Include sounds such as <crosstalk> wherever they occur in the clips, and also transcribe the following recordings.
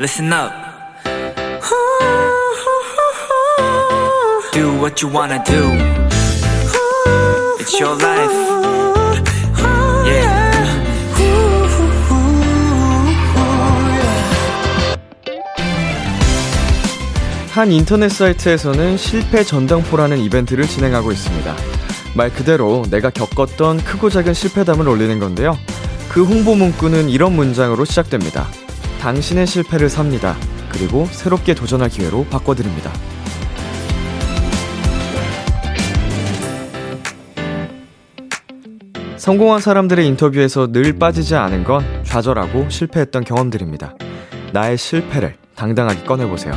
listen up. Do what you wanna do. It's your life. Yeah. 한 인터넷 사이트에서는 실패 전당포라는 이벤트를 진행하고 있습니다. 말 그대로 내가 겪었던 크고 작은 실패담을 올리는 건데요. 그 홍보 문구는 이런 문장으로 시작됩니다. 당신의 실패를 삽니다. 그리고 새롭게 도전할 기회로 바꿔드립니다. 성공한 사람들의 인터뷰에서 늘 빠지지 않은 건 좌절하고 실패했던 경험들입니다. 나의 실패를 당당하게 꺼내보세요.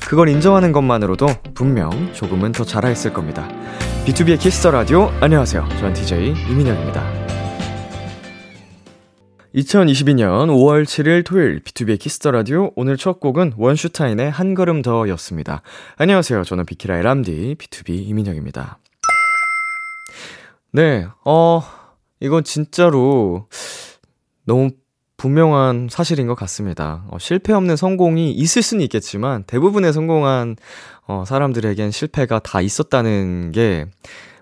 그걸 인정하는 것만으로도 분명 조금은 더 잘하였을 겁니다. B2B의 키스터 라디오 안녕하세요. 저는 DJ 이민혁입니다. 2022년 5월 7일 토요일 B2B의 키스터 라디오 오늘 첫 곡은 원슈타인의 한 걸음 더였습니다. 안녕하세요. 저는 비키라의 람디 BTOB 이민혁입니다. 네. 어 이건 진짜로 너무 분명한 사실인 것 같습니다. 어, 실패 없는 성공이 있을 수는 있겠지만 대부분의 성공한 어, 사람들에겐 실패가 다 있었다는 게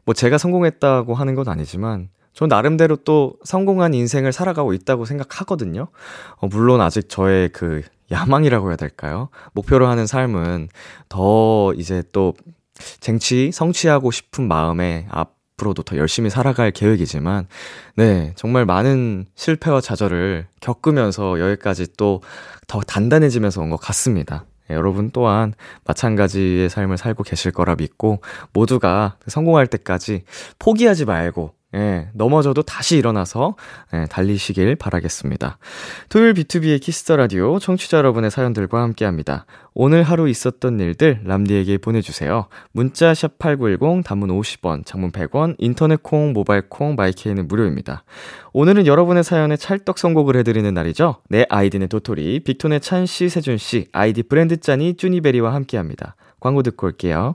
뭐 제가 성공했다고 하는 건 아니지만 저 나름대로 또 성공한 인생을 살아가고 있다고 생각하거든요. 어, 물론 아직 저의 그 야망이라고 해야 될까요? 목표로 하는 삶은 더 이제 또 쟁취, 성취하고 싶은 마음에 앞으로도 더 열심히 살아갈 계획이지만, 네, 정말 많은 실패와 좌절을 겪으면서 여기까지 또 더 단단해지면서 온 것 같습니다. 네, 여러분 또한 마찬가지의 삶을 살고 계실 거라 믿고 모두가 성공할 때까지 포기하지 말고 예, 넘어져도 다시 일어나서 예, 달리시길 바라겠습니다. 토요일 B2B의 키스터 라디오 청취자 여러분의 사연들과 함께합니다. 오늘 하루 있었던 일들 람디에게 보내주세요. 문자 샵 #8910 단문 50원, 장문 100원, 인터넷 콩, 모바일 콩, 마이케이는 무료입니다. 오늘은 여러분의 사연에 찰떡 선곡을 해드리는 날이죠. 내 아이디는 도토리, 빅톤의 찬 씨, 세준 씨, 아이디 브랜드 짠이 쭈니베리와 함께합니다. 광고 듣고 올게요.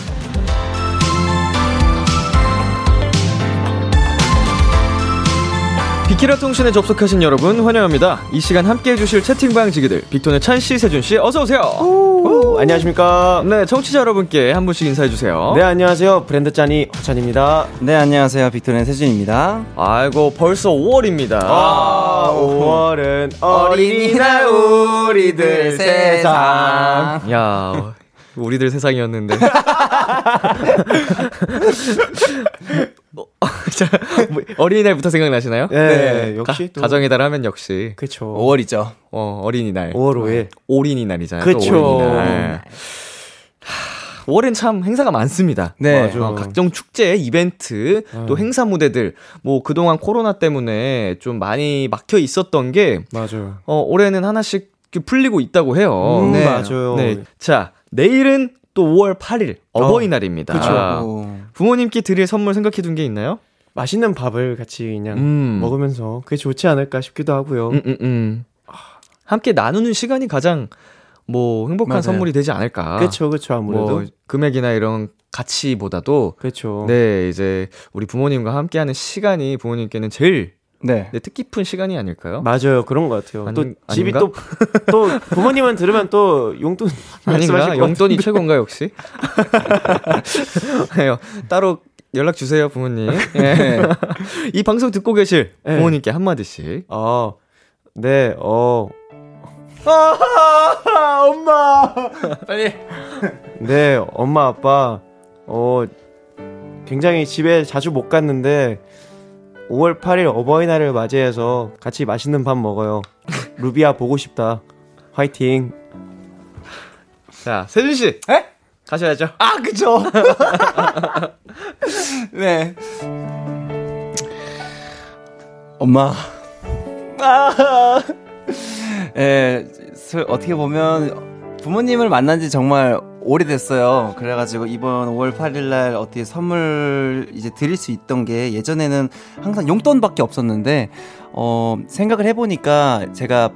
비키라 통신에 접속하신 여러분 환영합니다. 이 시간 함께 해주실 채팅방 지기들 빅톤의 찬 씨, 세준 씨 어서 오세요. 오, 안녕하십니까. 네, 청취자 여러분께 한 분씩 인사해 주세요. 네, 안녕하세요. 브랜드 짠이 허찬입니다. 네, 안녕하세요. 빅톤의 세준입니다. 아이고 벌써 5월입니다. 아, 5월은 어린이날 우리들 세상. 야, 우리들 세상이었는데. <laughs> 뭐, <laughs> 자, 뭐, 어린이날부터 생각나시나요? 네, 역시 또. 가, 정의 달 하면 역시 그쵸. 5월이죠. 어, 어린이날. 5월 5일. 오린이날이잖아요. 그쵸. 또 어린이날. 하, 5월엔 참 행사가 많습니다. 네. 맞아. 어, 각종 축제, 이벤트, 또 행사 무대들, 뭐 그동안 코로나 때문에 좀 많이 막혀 있었던 게, 맞아요. 어, 올해는 하나씩 풀리고 있다고 해요. 음, 네. 맞아요. 네. 자, 내일은 또 5월 8일 어버이날입니다. 오. 부모님께 드릴 선물 생각해 둔 게 있나요? 맛있는 밥을 같이 그냥 음. 먹으면서 그게 좋지 않을까 싶기도 하고요. 음, 음, 음. 함께 나누는 시간이 가장 뭐 행복한 맞아요. 선물이 되지 않을까. 그쵸, 그쵸, 아무래도. 뭐 금액이나 이런 가치보다도 그쵸. 네, 이제 우리 부모님과 함께하는 시간이 부모님께는 제일 네. 네, 뜻깊은 시간이 아닐까요? 맞아요. 그런 것 같아요. 아니- 또 집이 아닌가? 또, 또 부모님은 들으면 또 용돈 <laughs> 아닌가? 용돈이. 최고인가 역시? <laughs> 아니요. 따로 연락 주세요, 부모님. 예. <laughs> 이 방송 듣고 계실 네. 부모님께 한 마디씩. 아, 네, 어. 아, 엄마. 빨리. 네, 엄마 아빠 어 굉장히 집에 자주 못 갔는데 5월 8일 어버이날을 맞이해서 같이 맛있는 밥 먹어요. 루비야 보고 싶다. 화이팅. 자, 세준 씨. 에? 가셔야죠. 아, 그죠. <laughs> 네. 엄마. 아. 예, 소- 어떻게 보면 부모님을 만난 지 정말 오래됐어요. 그래가지고 이번 5월 8일 날 어떻게 선물 이제 드릴 수 있던 게 예전에는 항상 용돈밖에 없었는데, 어, 생각을 해보니까 제가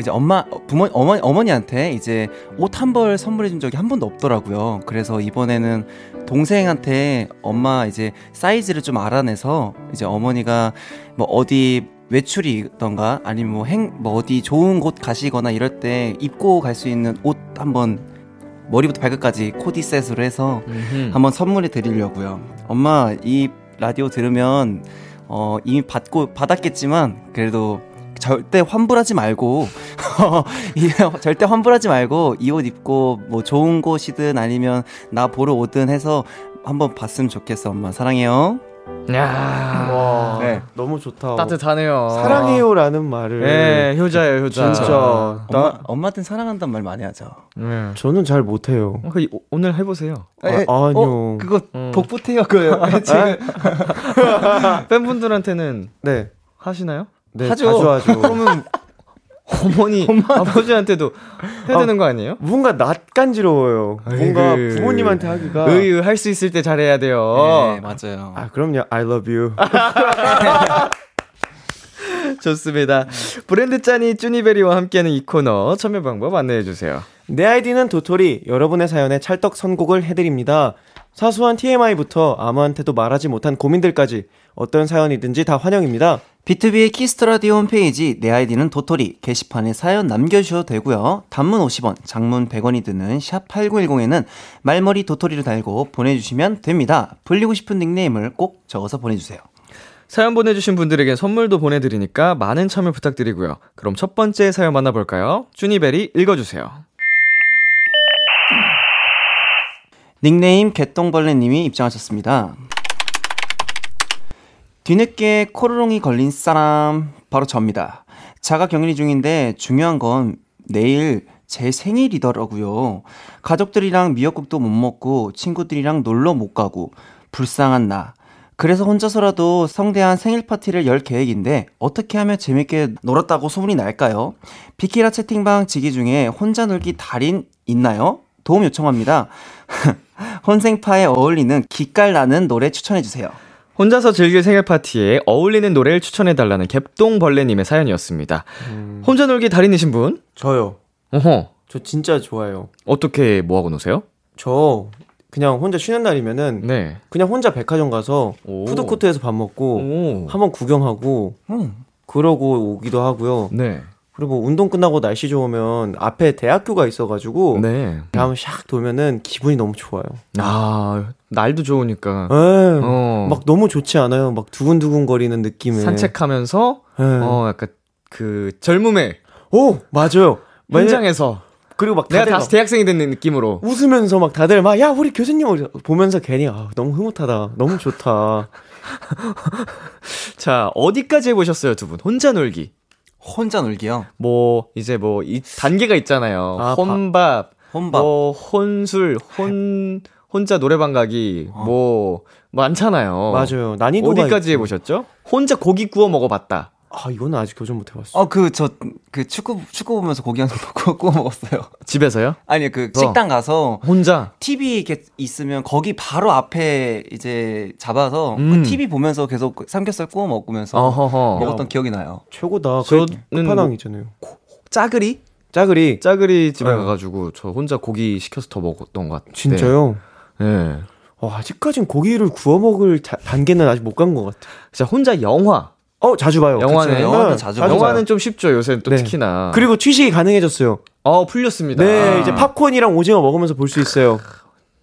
이제 엄마, 부모, 어머니, 어머니한테 이제 옷 한 벌 선물해 준 적이 한 번도 없더라고요. 그래서 이번에는 동생한테 엄마 이제 사이즈를 좀 알아내서 이제 어머니가 뭐 어디 외출이던가 아니면 뭐 행, 뭐 어디 좋은 곳 가시거나 이럴 때 입고 갈 수 있는 옷 한번 머리부터 발끝까지 코디 셋으로 해서 음흠. 한번 선물해 드리려고요. 엄마 이 라디오 들으면 어 이미 받고 받았겠지만 그래도 절대 환불하지 말고 <laughs> 이- 절대 환불하지 말고 이 옷 입고 뭐 좋은 곳이든 아니면 나 보러 오든 해서 한번 봤으면 좋겠어 엄마 사랑해요. 야. 와, 네. 너무 좋다. 따뜻하네요. 사랑해요라는 말을 네, 효자예요, 효자. 진짜 엄마 나 엄마한테 사랑한다는 말 많이 하죠. 네. 저는 잘 못해요. 어, 그 오- 오늘 해보세요. 아, 에, 아니요. 어, 그거 음. 복붙해요 그거. 지금 <laughs> 팬분들한테는 네, 하시나요? 네 하죠. 자주 하죠. 그러면 어머니, 아버지한테도 해야 아, 되는 거 아니에요? 뭔가 낯간지러워요. 뭔가 아이고. 부모님한테 하기가. 의의 할수 있을 때 잘해야 돼요. 네, 맞아요. 아 그럼요. I love you. <laughs> 좋습니다. 브랜드 짠이 쭈니베리와 함께하는 이 코너 참여 방법 안내해 주세요. 내 아이디는 도토리. 여러분의 사연에 찰떡 선곡을 해드립니다. 사소한 TMI부터 아무한테도 말하지 못한 고민들까지 어떤 사연이든지 다 환영입니다. BTOB의 Kiss the Radio 홈페이지 내 아이디는 도토리 게시판에 사연 남겨주셔도 되고요. 단문 50원, 장문 100원이 드는 샵 8910에는 말머리 도토리를 달고 보내주시면 됩니다. 불리고 싶은 닉네임을 꼭 적어서 보내주세요. 사연 보내주신 분들에게 선물도 보내드리니까 많은 참여 부탁드리고요. 그럼 첫 번째 사연 만나볼까요? 쭈니베리 읽어주세요. 닉네임 개똥벌레님이 입장하셨습니다. 뒤늦게 코로롱이 걸린 사람 바로 접니다. 자가 격리 중인데 중요한 건 내일 제 생일이더라고요. 가족들이랑 미역국도 못 먹고 친구들이랑 놀러 못 가고 불쌍한 나. 그래서 혼자서라도 성대한 생일 파티를 열 계획인데 어떻게 하면 재밌게 놀았다고 소문이 날까요? 비키라 채팅방 지기 중에 혼자 놀기 달인 있나요? 도움 요청합니다. <laughs> 혼생파에 어울리는 기깔 나는 노래 추천해 주세요. 혼자서 즐길 생일 파티에 어울리는 노래를 추천해달라는 갭동벌레님의 사연이었습니다. 혼자 놀기 달인이신 분? 저요. 어허. 저 진짜 좋아요. 어떻게 뭐하고 노세요? 저 그냥 혼자 쉬는 날이면은 네. 그냥 혼자 백화점 가서 오. 푸드코트에서 밥 먹고 오. 한번 구경하고 음. 그러고 오기도 하고요. 네. 그리고 운동 끝나고 날씨 좋으면 앞에 대학교가 있어가지고 네. 한번 샥 돌면은 기분이 너무 좋아요. 아, 날도 좋으니까. 에, 어. 막 너무 좋지 않아요? 막 두근두근 거리는 느낌에. 산책하면서, 에. 어, 약간 그 젊음의 오 맞아요. 현장에서 그리고 막 내가 다들 다시 막 대학생이 된 느낌으로. 웃으면서 막 다들 막 야 우리 교수님 보면서 괜히 아 너무 흐뭇하다 너무 좋다 <laughs> 자, 어디까지 해보셨어요, 두 분? 혼자 놀기. 혼자 놀기요. 뭐, 이제 뭐, 이 단계가 있잖아요. 아, 혼밥, 혼밥. 뭐, 혼술, 혼, 혼자 노래방 가기, 뭐, 많잖아요. 맞아요 난이도가 어디까지 있죠. 해보셨죠? 혼자 고기 구워 먹어 봤다. 아 이거는 아직 교전 못 해봤어 어, 그, 저, 그 축구, 축구 보면서 고기 한번 <laughs> 구워, 구워 먹었어요. 집에서요? 아니, 그 어. 식당 가서 혼자. TV 이렇게 있으면 거기 바로 앞에 이제 잡아서 음. 그 TV 보면서 계속 삼겹살 구워 먹으면서 어허허. 먹었던 기억이 나요. 최고다 저는 그 끝판왕이잖아요 짜글이? 짜글이 짜글이 집에 네. 가가지고 저 혼자 고기 시켜서 더 먹었던 것 같아요. 진짜요 네. 어, 아직까진 고기를 구워 먹을 자- 단계는 아직 못 간 것 같아 진짜 혼자 영화. 어 자주 봐요 영화는-? 영화는 네, 자주 봐요. 영화는 좀 쉽죠, 요새는 또 네. 특히나. 그리고 취식이 가능해졌어요 어, 풀렸습니다. 네 이제 팝콘이랑 오징어 먹으면서 볼 수 있어요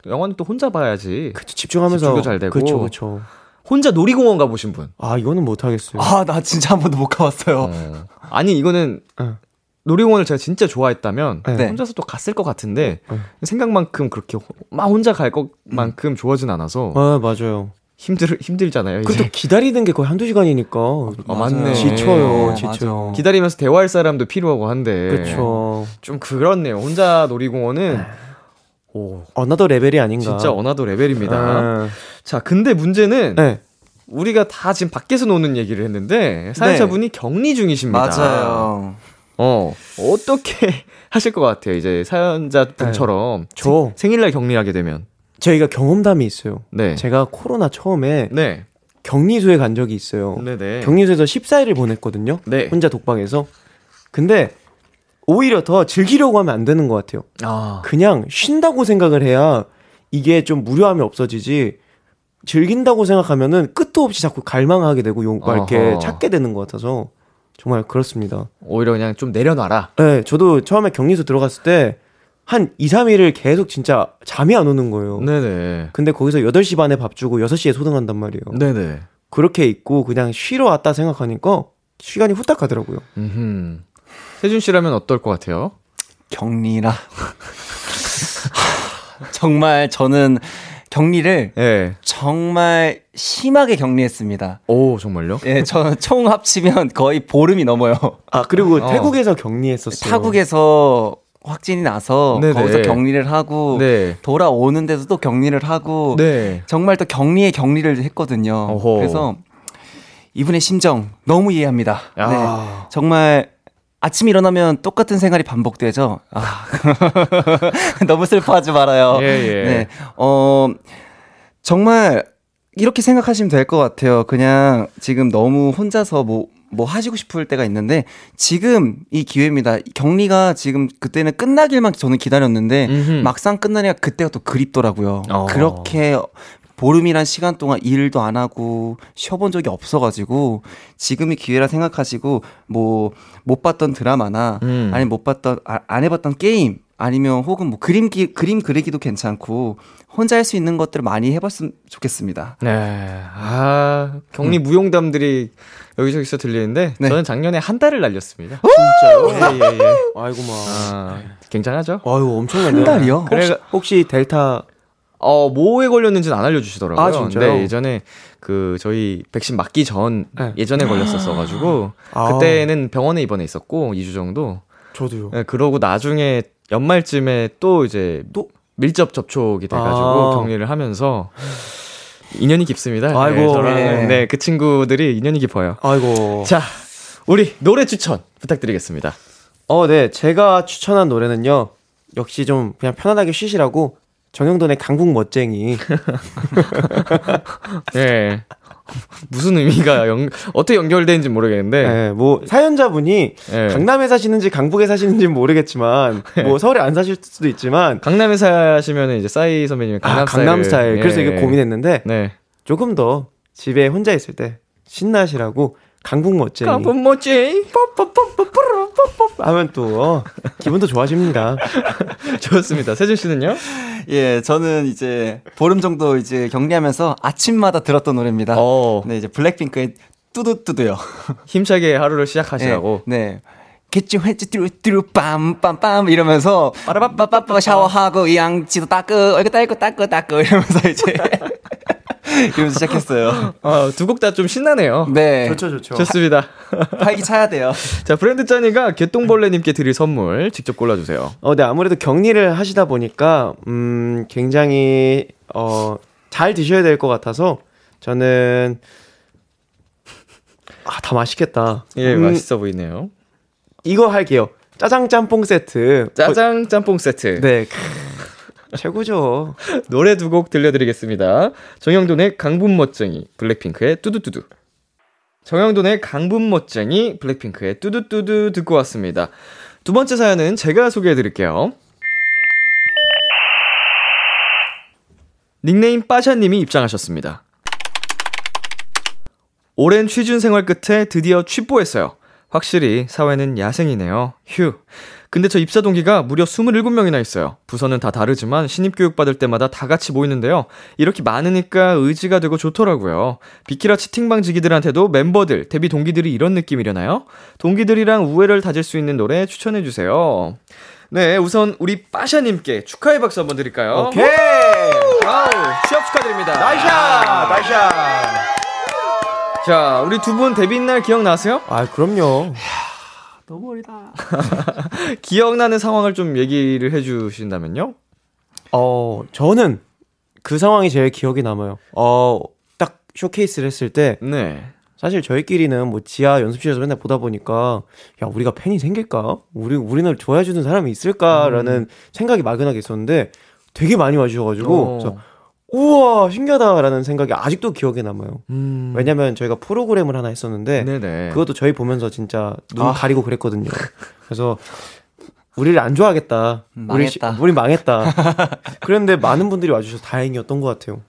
영화는 또 혼자 봐야지. 그쵸 집중하면서 집중도 잘 되고. 그쵸 그쵸 혼자 놀이공원 가보신 분. 아 이거는 못 하겠어요 아, 나 진짜 한 번도 못 가봤어요. 어. 아니, 이거는 어. 놀이공원을 제가 진짜 좋아했다면 네. 혼자서 또 갔을 것 같은데 네. 생각만큼 그렇게 호- 막 혼자 갈 것만큼 좋아하진 않아서 아, 맞아요. 힘들 힘들잖아요. 이제 그것도 기다리는 게 거의 한두 시간이니까. 아, 맞네. 지쳐요, 네, 지쳐요. 맞아. 기다리면서 대화할 사람도 필요하고 한데 그렇죠. 좀 그렇네요. 혼자 놀이공원은 오 another level이 아닌가. 진짜 another level입니다. 아, 자, 근데 문제는 네. 우리가 다 지금 밖에서 노는 얘기를 했는데 사연자분이 격리 중이십니다. 맞아요. 어 어떻게 <laughs> 하실 것 같아요? 이제 사연자분처럼 저 생일날 격리하게 되면 저희가 경험담이 있어요. 네, 제가 코로나 처음에 네, 격리소에 간 적이 있어요. 네, 네, 격리소에서 14일을 보냈거든요. 네. 혼자 독방에서. 근데 오히려 더 즐기려고 하면 안 되는 것 같아요. 아, 그냥 쉰다고 생각을 해야 이게 좀 무료함이 없어지지. 즐긴다고 생각하면은 끝도 없이 자꾸 갈망하게 되고 용, 어허. 찾게 되는 것 같아서 정말 그렇습니다. 오히려 그냥 좀 내려놔라. 네, 저도 처음에 격리소 들어갔을 때 한 2, 3일을 계속 진짜 잠이 안 오는 거예요. 네네, 근데 거기서 8시 반에 밥 주고 6시에 소등한단 말이에요. 네네. 그렇게 있고 그냥 쉬러 왔다 생각하니까 시간이 후딱 가더라고요. 음, 세준 씨라면 어떨 것 같아요? 격리라. <laughs> 정말 저는 격리를 예. 정말 심하게 격리했습니다. 오 정말요? 예, 저는 총 합치면 거의 보름이 넘어요. 아, 그리고 어. 태국에서 격리했었어요. 타국에서 확진이 나서 네네. 거기서 격리를 하고 네, 돌아오는데도 또 격리를 하고 네. 정말 또 격리에 격리를 했거든요. 어허. 그래서 이분의 심정 너무 이해합니다. 야. 네. 정말 아침 일어나면 똑같은 생활이 반복되죠. 아. <laughs> 너무 슬퍼하지 말아요. 예, 예. 네. 어, 정말 이렇게 생각하시면 될 것 같아요. 그냥 지금 너무 혼자서 뭐, 뭐 하시고 싶을 때가 있는데 지금 이 기회입니다. 격리가 지금 그때는 끝나길만 저는 기다렸는데 음흠. 막상 끝나니까 그때가 또 그립더라고요. 어. 그렇게 보름이란 시간 동안 일도 안 하고 쉬어본 적이 없어가지고 지금이 기회라 생각하시고 뭐 못 봤던 드라마나 음. 아니면 못 봤던 아, 안 해봤던 게임 아니면 혹은 뭐 그림 기, 그림 그리기도 괜찮고 혼자 할 수 있는 것들을 많이 해봤으면 좋겠습니다. 네. 아, 격리 무용담들이 여기저기서 들리는데 네. 저는 작년에 한 달을 날렸습니다. 진짜요? 예, 예, 예. 아이고 막. 아, 굉장하죠? 아유, 엄청나네요. 한 달이요? 그래- 혹시, 혹시 델타 어, 뭐에 걸렸는지는 안 알려주시더라고요. 아, 진짜요? 네, 예전에 그 저희 백신 맞기 전 네. 예전에 걸렸었어가지고 아. 그때는 병원에 입원해 있었고 2주 정도. 저도요. 네, 그러고 나중에 연말쯤에 또 이제 또? 밀접 접촉이 돼가지고 아. 격리를 하면서 인연이 깊습니다. 아이고. 네, 저랑 네. 네, 그 친구들이 인연이 깊어요. 아이고. 자, 우리 노래 추천 부탁드리겠습니다. 어, 네. 제가 추천한 노래는요. 역시 좀 그냥 편안하게 쉬시라고 정영돈의 강북 멋쟁이. 예. <laughs> 무슨 의미가 연, 어떻게 연결되는지 모르겠는데. 네, 뭐 사연자분이 예. 강남에 사시는지 강북에 사시는지 는 모르겠지만 <laughs> 뭐 서울에 안 사실 수도 있지만 강남에 사시면은 이제 싸이 선배님의 강남 아, 강남 스타일. 스타일을- 그래서 예. 이거 고민했는데 네. 조금 더 집에 혼자 있을 때 신나시라고 강북 멋쟁이 강북 멋쟁이. 하면 또 어, 기분도 좋아집니다. <laughs> 좋습니다. 세준 씨는요? 예, 저는 이제 보름 정도 이제 격리하면서 아침마다 들었던 노래입니다. 어, 네, 이제 블랙핑크의 뚜두뚜두요. 힘차게 하루를 시작하시라고. 네. 네. 개쭈 회쭈 뚜루뚜루 빰빰빰 이러면서 빠라빠빠빠 샤워하고 양치도 닦고 이거 닦고 닦고 닦고 이러면서 이제 <laughs> <laughs> 이러면서 시작했어요. 어, 두 곡 다 좀 신나네요. 네. 좋죠, 좋죠. 좋습니다. 활기 차야 돼요. <laughs> 자, 브랜드 짠이가 개똥벌레님께 드릴 선물 직접 골라주세요. 어, 네, 아무래도 격리를 하시다 보니까, 음, 굉장히, 어, 잘 드셔야 될 것 같아서, 저는, 아, 다 맛있겠다. 예, 음, 맛있어 보이네요. 이거 할게요. 짜장 짬뽕 세트. 짜장 짬뽕 세트. 네. 최고죠. <laughs> 노래 두 곡 들려드리겠습니다. 정영돈의 강분 멋쟁이, 블랙핑크의 뚜두뚜두. 정영돈의 강분 멋쟁이, 블랙핑크의 뚜두뚜두 듣고 왔습니다. 두 번째 사연은 제가 소개해 드릴게요. 닉네임 빠샤님이 입장하셨습니다. 오랜 취준 생활 끝에 드디어 취뽀했어요. 확실히 사회는 야생이네요. 휴. 근데 저 입사 동기가 무려 27명이나 있어요. 부서는 다 다르지만 신입 교육 받을 때마다 다 같이 모이는데요. 이렇게 많으니까 의지가 되고 좋더라고요. 비키라 채팅방 지기들한테도 멤버들, 데뷔 동기들이 이런 느낌이려나요? 동기들이랑 우애를 다질 수 있는 노래 추천해 주세요. 네, 우선 우리 빠샤 님께 축하의 박수 한번 드릴까요? 오케이. wow, 취업 축하드립니다. 나이샤, 나이샤. 자, 우리 두 분 데뷔 날 기억나세요? 아, 그럼요. 너무 어리다. <laughs> 기억나는 상황을 좀 얘기를 해주신다면요? 어, 저는 그 상황이 제일 기억에 남아요. 어, 딱 쇼케이스를 했을 때 네. 사실 저희끼리는 뭐 지하 연습실에서 맨날 보다 보니까 야 우리가 팬이 생길까? 우리 우리를 좋아해 주는 사람이 있을까라는 음. 생각이 막연하게 있었는데 되게 많이 와주셔가지고 어. 우와 신기하다라는 생각이 아직도 기억에 남아요. 음. 왜냐면 저희가 프로그램을 하나 했었는데 네네. 그것도 저희 보면서 진짜 눈 아. 가리고 그랬거든요. 그래서 우리를 안 좋아하겠다. 음, 우리 시- 망했다. 우리 망했다. 그런데 많은 분들이 와주셔서 다행이었던 것 같아요.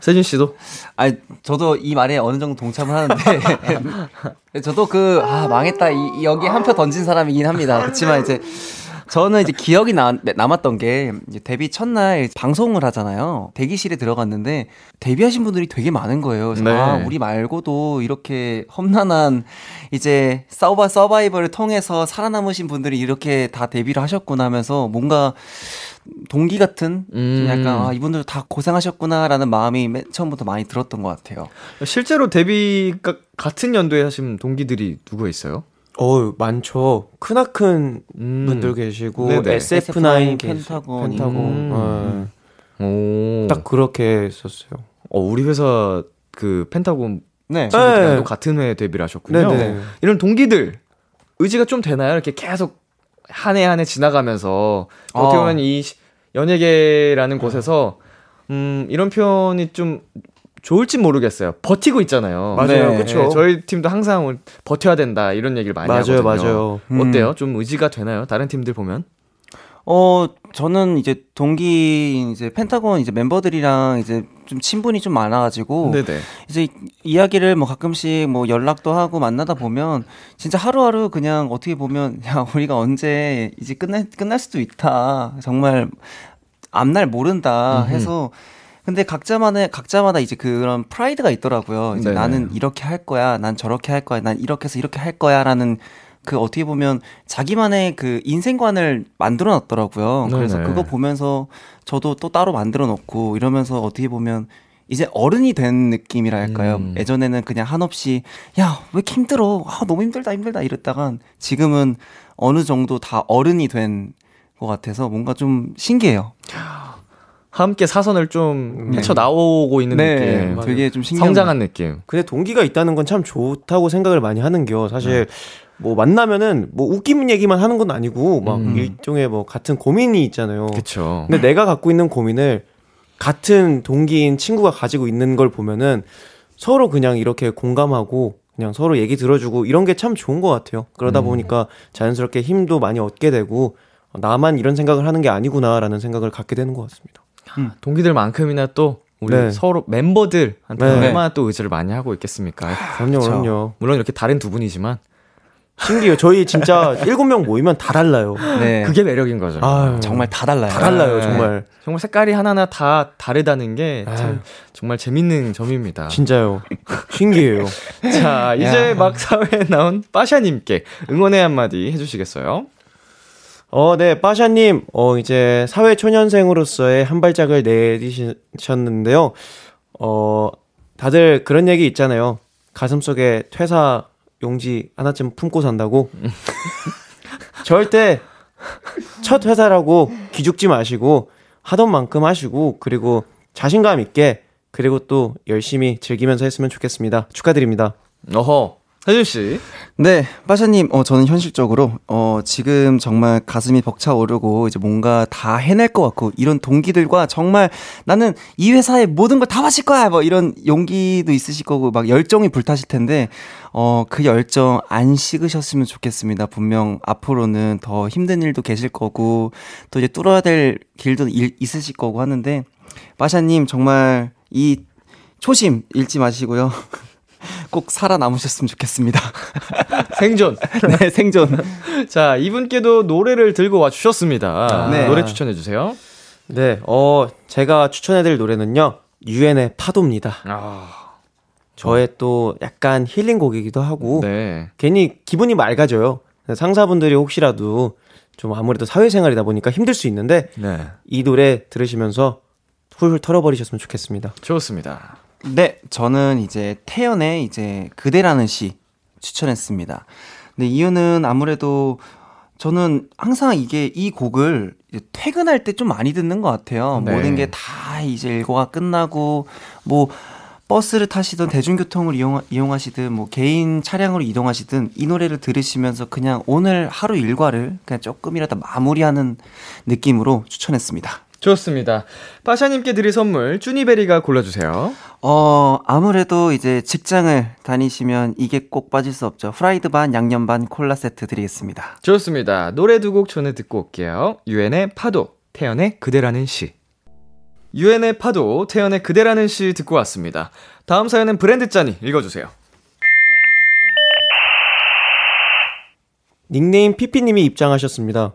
세진 씨도? 아니 저도 이 말에 어느 정도 동참을 하는데 <laughs> 저도 그 아 망했다 이, 이 여기 한 표 던진 사람이긴 합니다. 그렇지만 이제 저는 이제 기억이 나, 남았던 게 데뷔 첫날 방송을 하잖아요. 대기실에 들어갔는데 데뷔하신 분들이 되게 많은 거예요. 그래서 네. 아 우리 말고도 이렇게 험난한 이제 서바 서바이벌을 통해서 살아남으신 분들이 이렇게 다 데뷔를 하셨구나 하면서 뭔가 동기 같은 좀 음. 약간 아, 이분들 다 고생하셨구나라는 마음이 맨 처음부터 많이 들었던 것 같아요. 실제로 데뷔가 같은 연도에 하신 동기들이 누구 있어요? 어 많죠. 크나큰 음. 분들 계시고 네네. SF9 계시- 펜타곤 펜타곤 음. 어, 오. 딱 그렇게 했었어요. 어, 우리 회사 그 펜타곤 네. 친구들이랑도 같은 회에 데뷔를 하셨군요. 네네. 이런 동기들 의지가 좀 되나요? 이렇게 계속 한 해 한 해 지나가면서 어 떻게 어. 보면 이 시- 연예계라는 곳에서 음 이런 표현이 좀 좋을지 모르겠어요. 버티고 있잖아요. 맞아요, 네. 그렇죠. 저희 팀도 항상 버텨야 된다 이런 얘기를 많이 맞아요, 하거든요. 맞아요. 음. 어때요? 좀 의지가 되나요? 다른 팀들 보면? 어, 저는 이제 동기 이제 펜타곤 이제 멤버들이랑 이제 좀 친분이 좀 많아가지고 네네. 이제 이야기를 뭐 가끔씩 뭐 연락도 하고 만나다 보면 진짜 하루하루 그냥 어떻게 보면 <laughs> 야 우리가 언제 이제 끝날 끝날 수도 있다 정말 앞날 모른다 음흠. 해서 근데 각자만의 각자마다 이제 그런 프라이드가 있더라고요. 이제 네네. 나는 이렇게 할 거야, 난 저렇게 할 거야, 난 이렇게 해서 이렇게 할 거야라는 그 어떻게 보면 자기만의 그 인생관을 만들어 놨더라고요. 그래서 네네. 그거 보면서 저도 또 따로 만들어 놓고 이러면서 어떻게 보면 이제 어른이 된 느낌이라 할까요? 음. 예전에는 그냥 한없이 야, 왜 이렇게 힘들어? 아, 너무 힘들다, 힘들다 이랬다간 지금은 어느 정도 다 어른이 된 것 같아서 뭔가 좀 신기해요. <laughs> 함께 사선을 좀 네. 헤쳐 나오고 있는 느낌. 네, 되게 좀 신기한 성장한 느낌. 근데 동기가 있다는 건 참 좋다고 생각을 많이 하는겨. 사실 뭐 만나면은 뭐 웃기는 얘기만 하는 건 아니고 막 음. 일종의 뭐 같은 고민이 있잖아요. 그쵸. 근데 내가 갖고 있는 고민을 같은 동기인 친구가 가지고 있는 걸 보면은 서로 그냥 이렇게 공감하고 그냥 서로 얘기 들어주고 이런 게 참 좋은 것 같아요. 그러다 보니까 자연스럽게 힘도 많이 얻게 되고 어, 나만 이런 생각을 하는 게 아니구나라는 생각을 갖게 되는 것 같습니다. 동기들만큼이나 또 우리 네. 서로 멤버들한테 네. 얼마나 또 의지를 많이 하고 있겠습니까? 그럼요, 그쵸. 그럼요. 물론 이렇게 다른 두 분이지만 신기해요. 저희 진짜 <laughs> 일곱 명 모이면 다 달라요. 네. 그게 매력인 거죠. 아유, 정말 다 달라요. 다 달라요, 네. 정말. 정말 색깔이 하나하나 다 다르다는 게참 아유. 정말 재밌는 점입니다. 진짜요. 신기해요. <laughs> 자, 이제 막 사회에 나온 빠샤님께 응원의 한마디 해주시겠어요? 어, 네, 빠샤님, 어, 이제 사회초년생으로서의 한 발짝을 내디셨는데요. 어, 다들 그런 얘기 있잖아요. 가슴 속에 퇴사 용지 하나쯤 품고 산다고. <laughs> 절대 첫 회사라고 기죽지 마시고 하던 만큼 하시고 그리고 자신감 있게 그리고 또 열심히 즐기면서 했으면 좋겠습니다. 축하드립니다. 어허, 혜준 씨. 네, 빠샤님, 어, 저는 현실적으로, 어, 지금 정말 가슴이 벅차오르고, 이제 뭔가 다 해낼 것 같고, 이런 동기들과 정말 나는 이 회사의 모든 걸 다 바칠 거야! 뭐 이런 용기도 있으실 거고, 막 열정이 불타실 텐데, 어, 그 열정 안 식으셨으면 좋겠습니다. 분명 앞으로는 더 힘든 일도 계실 거고, 또 이제 뚫어야 될 길도 일- 있으실 거고 하는데, 빠샤님, 정말 이 초심 잃지 마시고요. <laughs> 꼭 살아남으셨으면 좋겠습니다. <laughs> 생존. 네, 생존. 자, 이분께도 노래를 들고 와 주셨습니다. 네. 노래 추천해 주세요. 네, 어, 제가 추천해 드릴 노래는요, 유엔의 파도입니다. 아, 저의 또 약간 힐링 곡이기도 하고, 네. 괜히 기분이 맑아져요. 상사분들이 혹시라도 좀 아무래도 사회생활이다 보니까 힘들 수 있는데, 네. 이 노래 들으시면서 훌훌 털어버리셨으면 좋겠습니다. 좋습니다. 네, 저는 이제 태연의 이제 그대라는 시 추천했습니다. 근데 이유는 아무래도 저는 항상 이게 이 곡을 퇴근할 때 좀 많이 듣는 것 같아요. 네. 모든 게 다 이제 일과가 끝나고 뭐 버스를 타시든 대중교통을 이용, 이용하시든 뭐 개인 차량으로 이동하시든 이 노래를 들으시면서 그냥 오늘 하루 일과를 그냥 조금이라도 마무리하는 느낌으로 추천했습니다. 좋습니다. 파샤님께 드릴 선물, 쭈니베리가 골라주세요. 어, 아무래도 이제 직장을 다니시면 이게 꼭 빠질 수 없죠. 프라이드 반, 양념 반 콜라 세트 드리겠습니다. 좋습니다. 노래 두 곡 전에 듣고 올게요. 유엔의 파도, 태연의 그대라는 시. 유엔의 파도, 태연의 그대라는 시 듣고 왔습니다. 다음 사연은 브랜드 짠이 읽어주세요. 닉네임 피피님이 입장하셨습니다.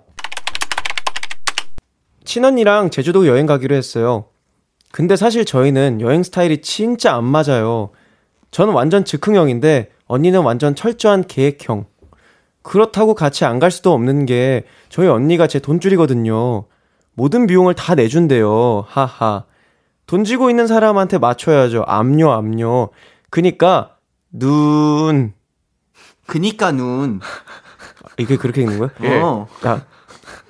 친언니랑 제주도 여행 가기로 했어요. 근데 사실 저희는 여행 스타일이 진짜 안 맞아요. 저는 완전 즉흥형인데 언니는 완전 철저한 계획형. 그렇다고 같이 안 갈 수도 없는 게 저희 언니가 제 돈줄이거든요. 모든 비용을 다 내준대요. 하하. 돈 쥐고 있는 사람한테 맞춰야죠. 압류, 압류. 그니까, 눈. 그니까 눈. 이게 그렇게 읽는 거야? 어. 아,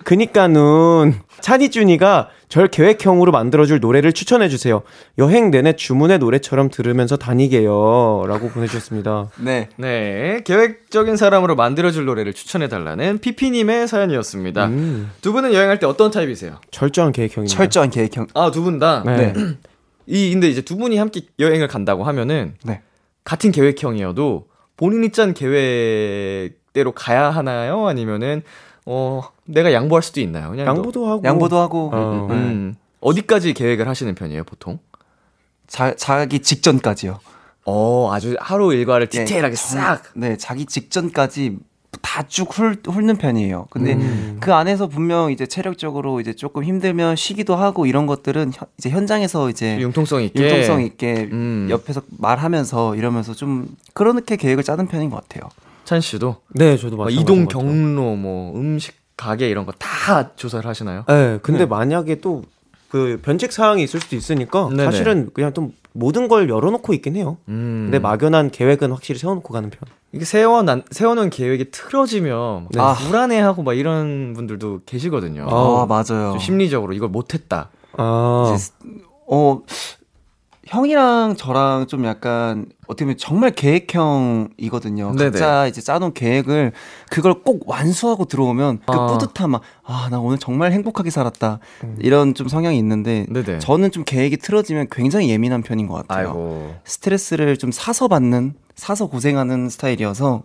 그니까는 차디준이가 절 계획형으로 만들어줄 노래를 추천해주세요. 여행 내내 주문의 노래처럼 들으면서 다니게요. 라고 보내주셨습니다. 네. 네, 계획적인 사람으로 만들어줄 노래를 추천해달라는 피피님의 사연이었습니다. 음, 두 분은 여행할 때 어떤 타입이세요? 철저한 계획형입니다. 철저한 계획형. 아, 두 분 다? 네. <clears throat> 이, 근데 이제 두 분이 함께 여행을 간다고 하면은, 네. 같은 계획형이어도 본인이 짠 계획대로 가야 하나요? 아니면은, 어, 내가 양보할 수도 있나요? 그냥 양보도 하고. 양보도 하고 어. 너, 음, 어디까지 계획을 하시는 편이에요, 보통? 자, 자기 직전까지요. 어, 아주 하루 일과를 네, 디테일하게 정- 싹. 네, 자기 직전까지 다쭉 훑는 편이에요. 근데 음. 그 안에서 분명 이제 체력적으로 이제 조금 힘들면 쉬기도 하고 이런 것들은 현- 이제 현장에서 이제 융통성 있게. 융통성 있게 음. 옆에서 말하면서 이러면서 좀 그렇게 계획을 짜는 편인 것 같아요. 찬 씨도 네, 저도 뭐 마찬가지인 이동. 경로, 뭐 음식 가게 이런 거 다 조사를 하시나요? 네, 근데 만약에 또 그 변칙 사항이 있을 수도 있으니까 네네. 사실은 그냥 좀 모든 걸 열어놓고 있긴 해요. 음. 근데 막연한 계획은 확실히 세워놓고 가는 편. 이게 세워난, 세워놓은 계획이 틀어지면 네. 막 아. 불안해하고 막 이런 분들도 계시거든요. 아. 아, 맞아요. 좀 심리적으로 이걸 못했다. 아, 이제 어 형이랑 저랑 좀 약간 어떻게 보면 정말 계획형이거든요. 네네. 각자 이제 짜놓은 계획을 그걸 꼭 완수하고 들어오면 그 아. 뿌듯함 아나 오늘 정말 행복하게 살았다 이런 좀 성향이 있는데 네네. 저는 좀 계획이 틀어지면 굉장히 예민한 편인 것 같아요. 아이고. 스트레스를 좀 사서 받는 사서 고생하는 스타일이어서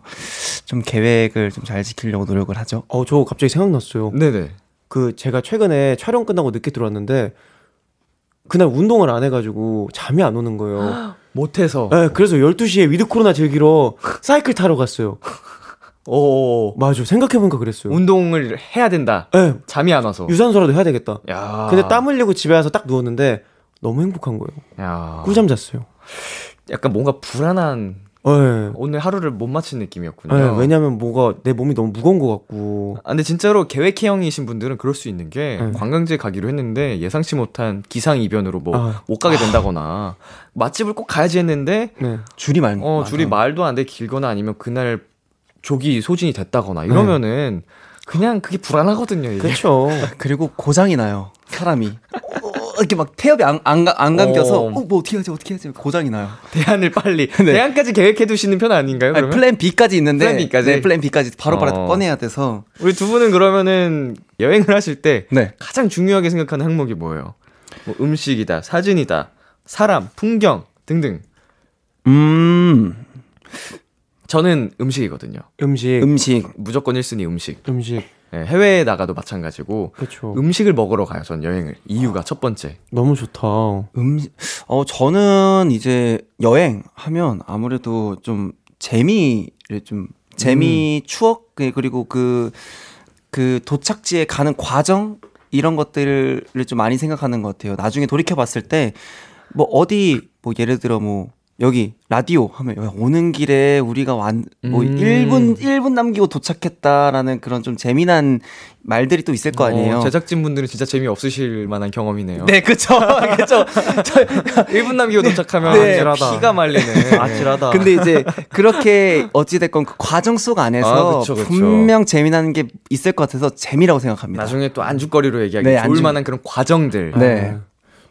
좀 계획을 좀 잘 지키려고 노력을 하죠. 어, 저 갑자기 생각났어요. 네네. 그 제가 최근에 촬영 끝나고 늦게 들어왔는데 그날 운동을 안 해가지고 잠이 안 오는 거예요. <gasps> 못해서. 네, 그래서 12시에 with 코로나 즐기러 사이클 타러 갔어요. 오. 맞아, 생각해보니까 그랬어요. 운동을 해야 된다. 네, 잠이 안 와서. 유산소라도 해야 되겠다. 야. 근데 땀 흘리고 집에 와서 딱 누웠는데 너무 행복한 거예요. 야. 꿀잠 잤어요. 약간 뭔가 불안한 네. 오늘 하루를 못 마친 느낌이었군요. 네, 왜냐면 뭐가 내 몸이 너무 무거운 것 같고. 아, 근데 진짜로 계획형이신 분들은 그럴 수 있는 게 네. 관광지에 가기로 했는데 예상치 못한 기상 이변으로 뭐 아. 못 가게 된다거나 맛집을 꼭 가야지 했는데 네. 줄이 많. 어, 줄이. 말도 안 돼 길거나 아니면 그날 조기 소진이 됐다거나 이러면은 그냥 그게 불안하거든요. 이게. 그렇죠. <laughs> 그리고 고장이 나요. 사람이 어, 이렇게 막 태엽이 안, 안, 가- 안 감겨서 어. 어, 뭐 어떻게 하지 어떻게 하지 고장이 나요. <laughs> 대안을 빨리 <laughs> 네. 대안까지 계획해 두시는 편 아닌가요? 아니, plan B까지 있는데 plan B까지? 네, plan B까지 바로바로 어. 꺼내야 돼서 우리 두 분은 그러면은 여행을 하실 때 네. 가장 중요하게 생각하는 항목이 뭐예요? 뭐 음식이다, 사진이다, 사람, 풍경 등등. 음 저는 음식이거든요. 음식, 음식 무조건 1순위 음식. 음식. 네, 해외에 나가도 마찬가지고 그렇죠. 음식을 먹으러 가요. 전 여행을. 이유가 첫 번째. 너무 좋다. 음식 어 저는 이제 여행 하면 아무래도 좀 재미를 좀 재미, 추억 그- 그리고 그그 도착지에 가는 과정 이런 것들을 좀 많이 생각하는 것 같아요. 나중에 돌이켜 봤을 때 뭐 어디 뭐 예를 들어 뭐 여기 라디오 하면 야, 오는 길에 우리가 완뭐 음. 1분 1분 남기고 도착했다라는 그런 좀 재미난 말들이 또 있을 거 아니에요. 어, 제작진 분들은 진짜 재미 없으실 만한 경험이네요. 네, 그쵸. <laughs> 그쵸. 1분 남기고 도착하면 네, 아찔하다. 피가 말리네. 아찔하다. 근데 이제 그렇게 어찌 됐건 그 과정 속 안에서 아, 그쵸, 그쵸. 분명 재미난 게 있을 것 같아서 재미라고 생각합니다. 나중에 또 안주거리로 얘기하기 네, 좋을 안주- 만한 그런 과정들. 네.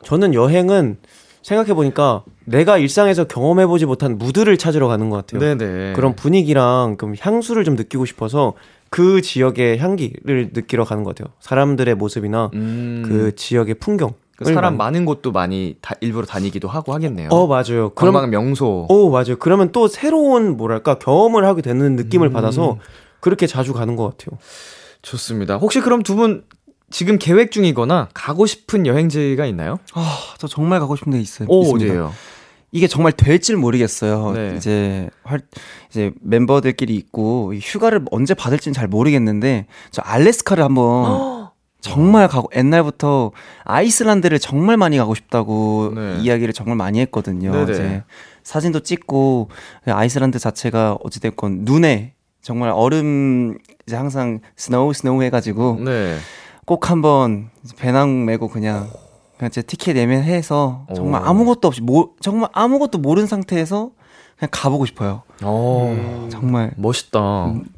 저는 여행은 생각해 보니까 내가 일상에서 경험해 보지 못한 무드를 찾으러 가는 것 같아요. 네네. 그런 분위기랑 그럼 향수를 좀 느끼고 싶어서 그 지역의 향기를 느끼러 가는 것 같아요. 사람들의 모습이나 음, 그 지역의 풍경. 그 사람 많은 곳도 많이 다, 일부러 다니기도 하고 하겠네요. 어 맞아요. 그럼 관광 명소. 오 맞아요. 그러면 또 새로운 뭐랄까 경험을 하게 되는 느낌을 음. 받아서 그렇게 자주 가는 것 같아요. 좋습니다. 혹시 그럼 두 분 지금 계획 중이거나 가고 싶은 여행지가 있나요? 아, 저 정말 가고 싶은 데 있어요. 오, 있습니다. 어디예요? 이게 정말 될지 모르겠어요. 네. 이제 활 이제 멤버들끼리 있고 이 휴가를 언제 받을지는 잘 모르겠는데 저 알래스카를 한번 정말 가고 옛날부터 아이슬란드를 정말 많이 가고 싶다고 네. 이야기를 정말 많이 했거든요. 네네. 이제 사진도 찍고 아이슬란드 자체가 어찌됐건 눈에 정말 얼음 이제 항상 snow snow 해가지고 네. 꼭 한번 배낭 메고 그냥 그냥 제 티켓 예매해서 정말 오. 아무것도 없이 모, 정말 아무것도 모르는 상태에서 그냥 가보고 싶어요. 어, 정말 멋있다.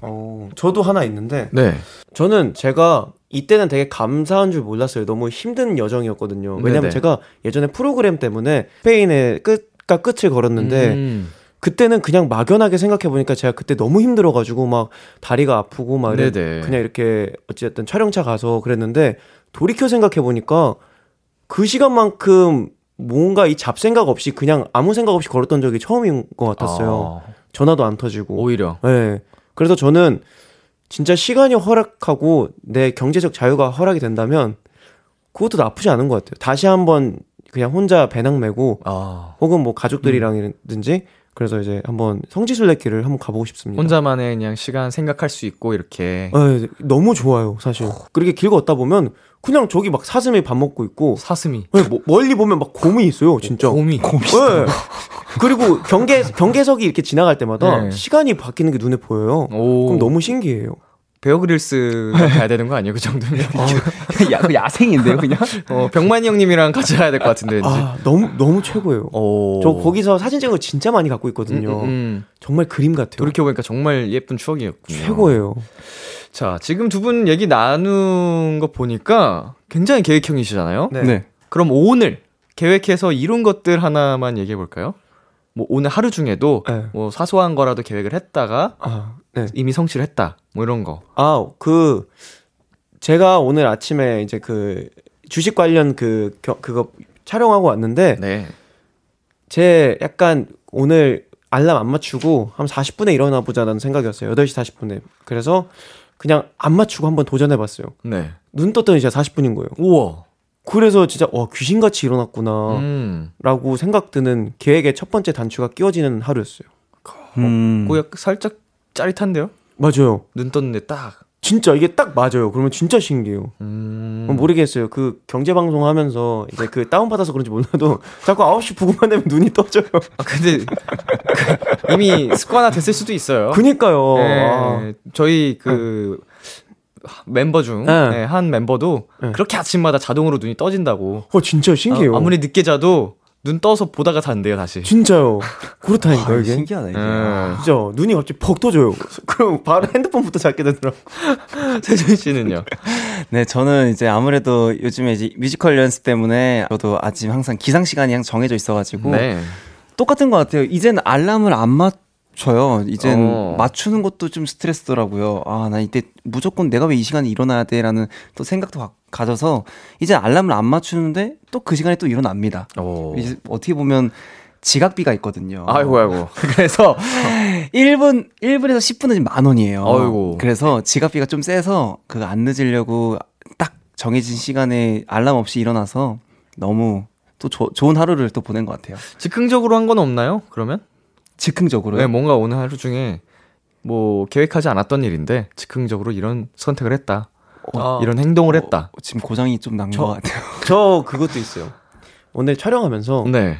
어, 저도 하나 있는데 네. 저는 제가 이때는 되게 감사한 줄 몰랐어요. 너무 힘든 여정이었거든요. 왜냐면 네네. 제가 예전에 프로그램 때문에 스페인의 끝과 끝을 걸었는데 음, 그때는 그냥 막연하게 생각해 보니까 제가 그때 너무 힘들어 가지고 막 다리가 아프고 막 이래 네네. 그냥 이렇게 어쨌든 촬영차 가서 그랬는데 돌이켜 생각해 보니까 그 시간만큼 뭔가 이 잡생각 없이 그냥 아무 생각 없이 걸었던 적이 처음인 것 같았어요. 아, 전화도 안 터지고. 오히려. 네. 그래서 저는 진짜 시간이 허락하고 내 경제적 자유가 허락이 된다면 그것도 나쁘지 않은 것 같아요. 다시 한번 그냥 혼자 배낭 메고 아, 혹은 뭐 가족들이랑이든지 그래서 이제 한번 성지순례길을 한번 가보고 싶습니다. 혼자만의 그냥 시간 생각할 수 있고 이렇게 네, 너무 좋아요, 사실. 그렇게 길 걷다 보면 그냥 저기 막 사슴이 밥 먹고 있고 사슴이 네, 뭐- 멀리 보면 막 곰이 있어요, 진짜. 곰이 곰이 네. 그리고 경계 경계석이 이렇게 지나갈 때마다 네. 시간이 바뀌는 게 눈에 보여요. 오 그럼 너무 신기해요. 베어그릴스 가야 되는 거 아니에요 그 정도면 <laughs> 야, 그 야생인데요, 그냥? 어, 병만이 형님이랑 같이 가야 될 것 같은데 아 너무 너무 최고예요. 오. 저 거기서 사진 찍은 거 진짜 많이 갖고 있거든요. 음, 음, 음. 정말 그림 같아요. 돌이켜 보니까 정말 예쁜 추억이었군요 최고예요. 자 지금 두 분 얘기 나눈 거 보니까 굉장히 계획형이시잖아요 네. 네. 그럼 오늘 계획해서 이룬 것들 하나만 얘기해 볼까요? 뭐 오늘 하루 중에도 네. 뭐 사소한 거라도 계획을 했다가 아, 네. 이미 성취를 했다. 뭐 이런 거. 아, 그 제가 오늘 아침에 이제 그 주식 관련 그 겨, 그거 촬영하고 왔는데 네. 제 약간 오늘 알람 안 맞추고 한 40분에 일어나 보자라는 생각이었어요. 8시 40분에. 그래서 그냥 안 맞추고 한번 도전해 봤어요. 네. 눈 떴더니 진짜 40분인 거예요. 우와. 그래서 진짜 와, 귀신같이 일어났구나. 음. 라고 생각 드는 계획의 첫 번째 단추가 끼워지는 하루였어요. 음. 그거 약간 살짝 짜릿한데요? 맞아요. 눈 떴는데 딱. 진짜 이게 딱 맞아요. 그러면 진짜 신기해요. 음. 어, 모르겠어요. 그 경제 방송 하면서 이제 그 다운 받아서 그런지 몰라도 <laughs> 자꾸 9시 보고만 되면 눈이 떠져요. 아, 근데 그 이미 습관화 됐을 수도 있어요. 그니까요. 네, 아, 저희 그 멤버 중 네. 한 멤버도 네. 그렇게 아침마다 자동으로 눈이 떠진다고. 어 진짜 신기해요. 아, 아무리 늦게 자도 눈 떠서 보다가 잔대요 다시. 진짜요. <laughs> 그렇다니까 아, 이게. 신기하다, 이게. 음. 진짜 눈이 갑자기 퍽 떠져요. <laughs> 그럼 바로 핸드폰부터 잡게 되더라고. <laughs> 세준 씨는요? 네, 저는 이제 아무래도 요즘에 이제 뮤지컬 연습 때문에 저도 아침 항상 기상 시간이 항상 정해져 있어가지고 네. 똑같은 것 같아요. 이제는 알람을 안 맞춰요. 이젠 어. 맞추는 것도 좀 스트레스더라고요. 아, 나 이때 무조건 내가 왜 이 시간에 일어나야 돼라는 또 생각도 가, 가져서 이제 알람을 안 맞추는데 또 그 시간에 또 일어납니다. 오. 이제 어떻게 보면 지각비가 있거든요. 아이고 아이고. <laughs> 그래서 1분 1분에서 10분은 만 원이에요. 아이고. 그래서 지각비가 좀 세서 그 안 늦으려고 딱 정해진 시간에 알람 없이 일어나서 너무 또 조- 좋은 하루를 또 보낸 것 같아요. 즉흥적으로 한 건 없나요? 그러면? 즉흥적으로요. 네, 뭔가 오늘 하루 중에 뭐 계획하지 않았던 일인데 즉흥적으로 이런 선택을 했다. 아, 이런 행동을 했다. 어, 지금 고장이 좀난 저- 것 같아요. <laughs> 저 그것도 있어요. 오늘 촬영하면서 네.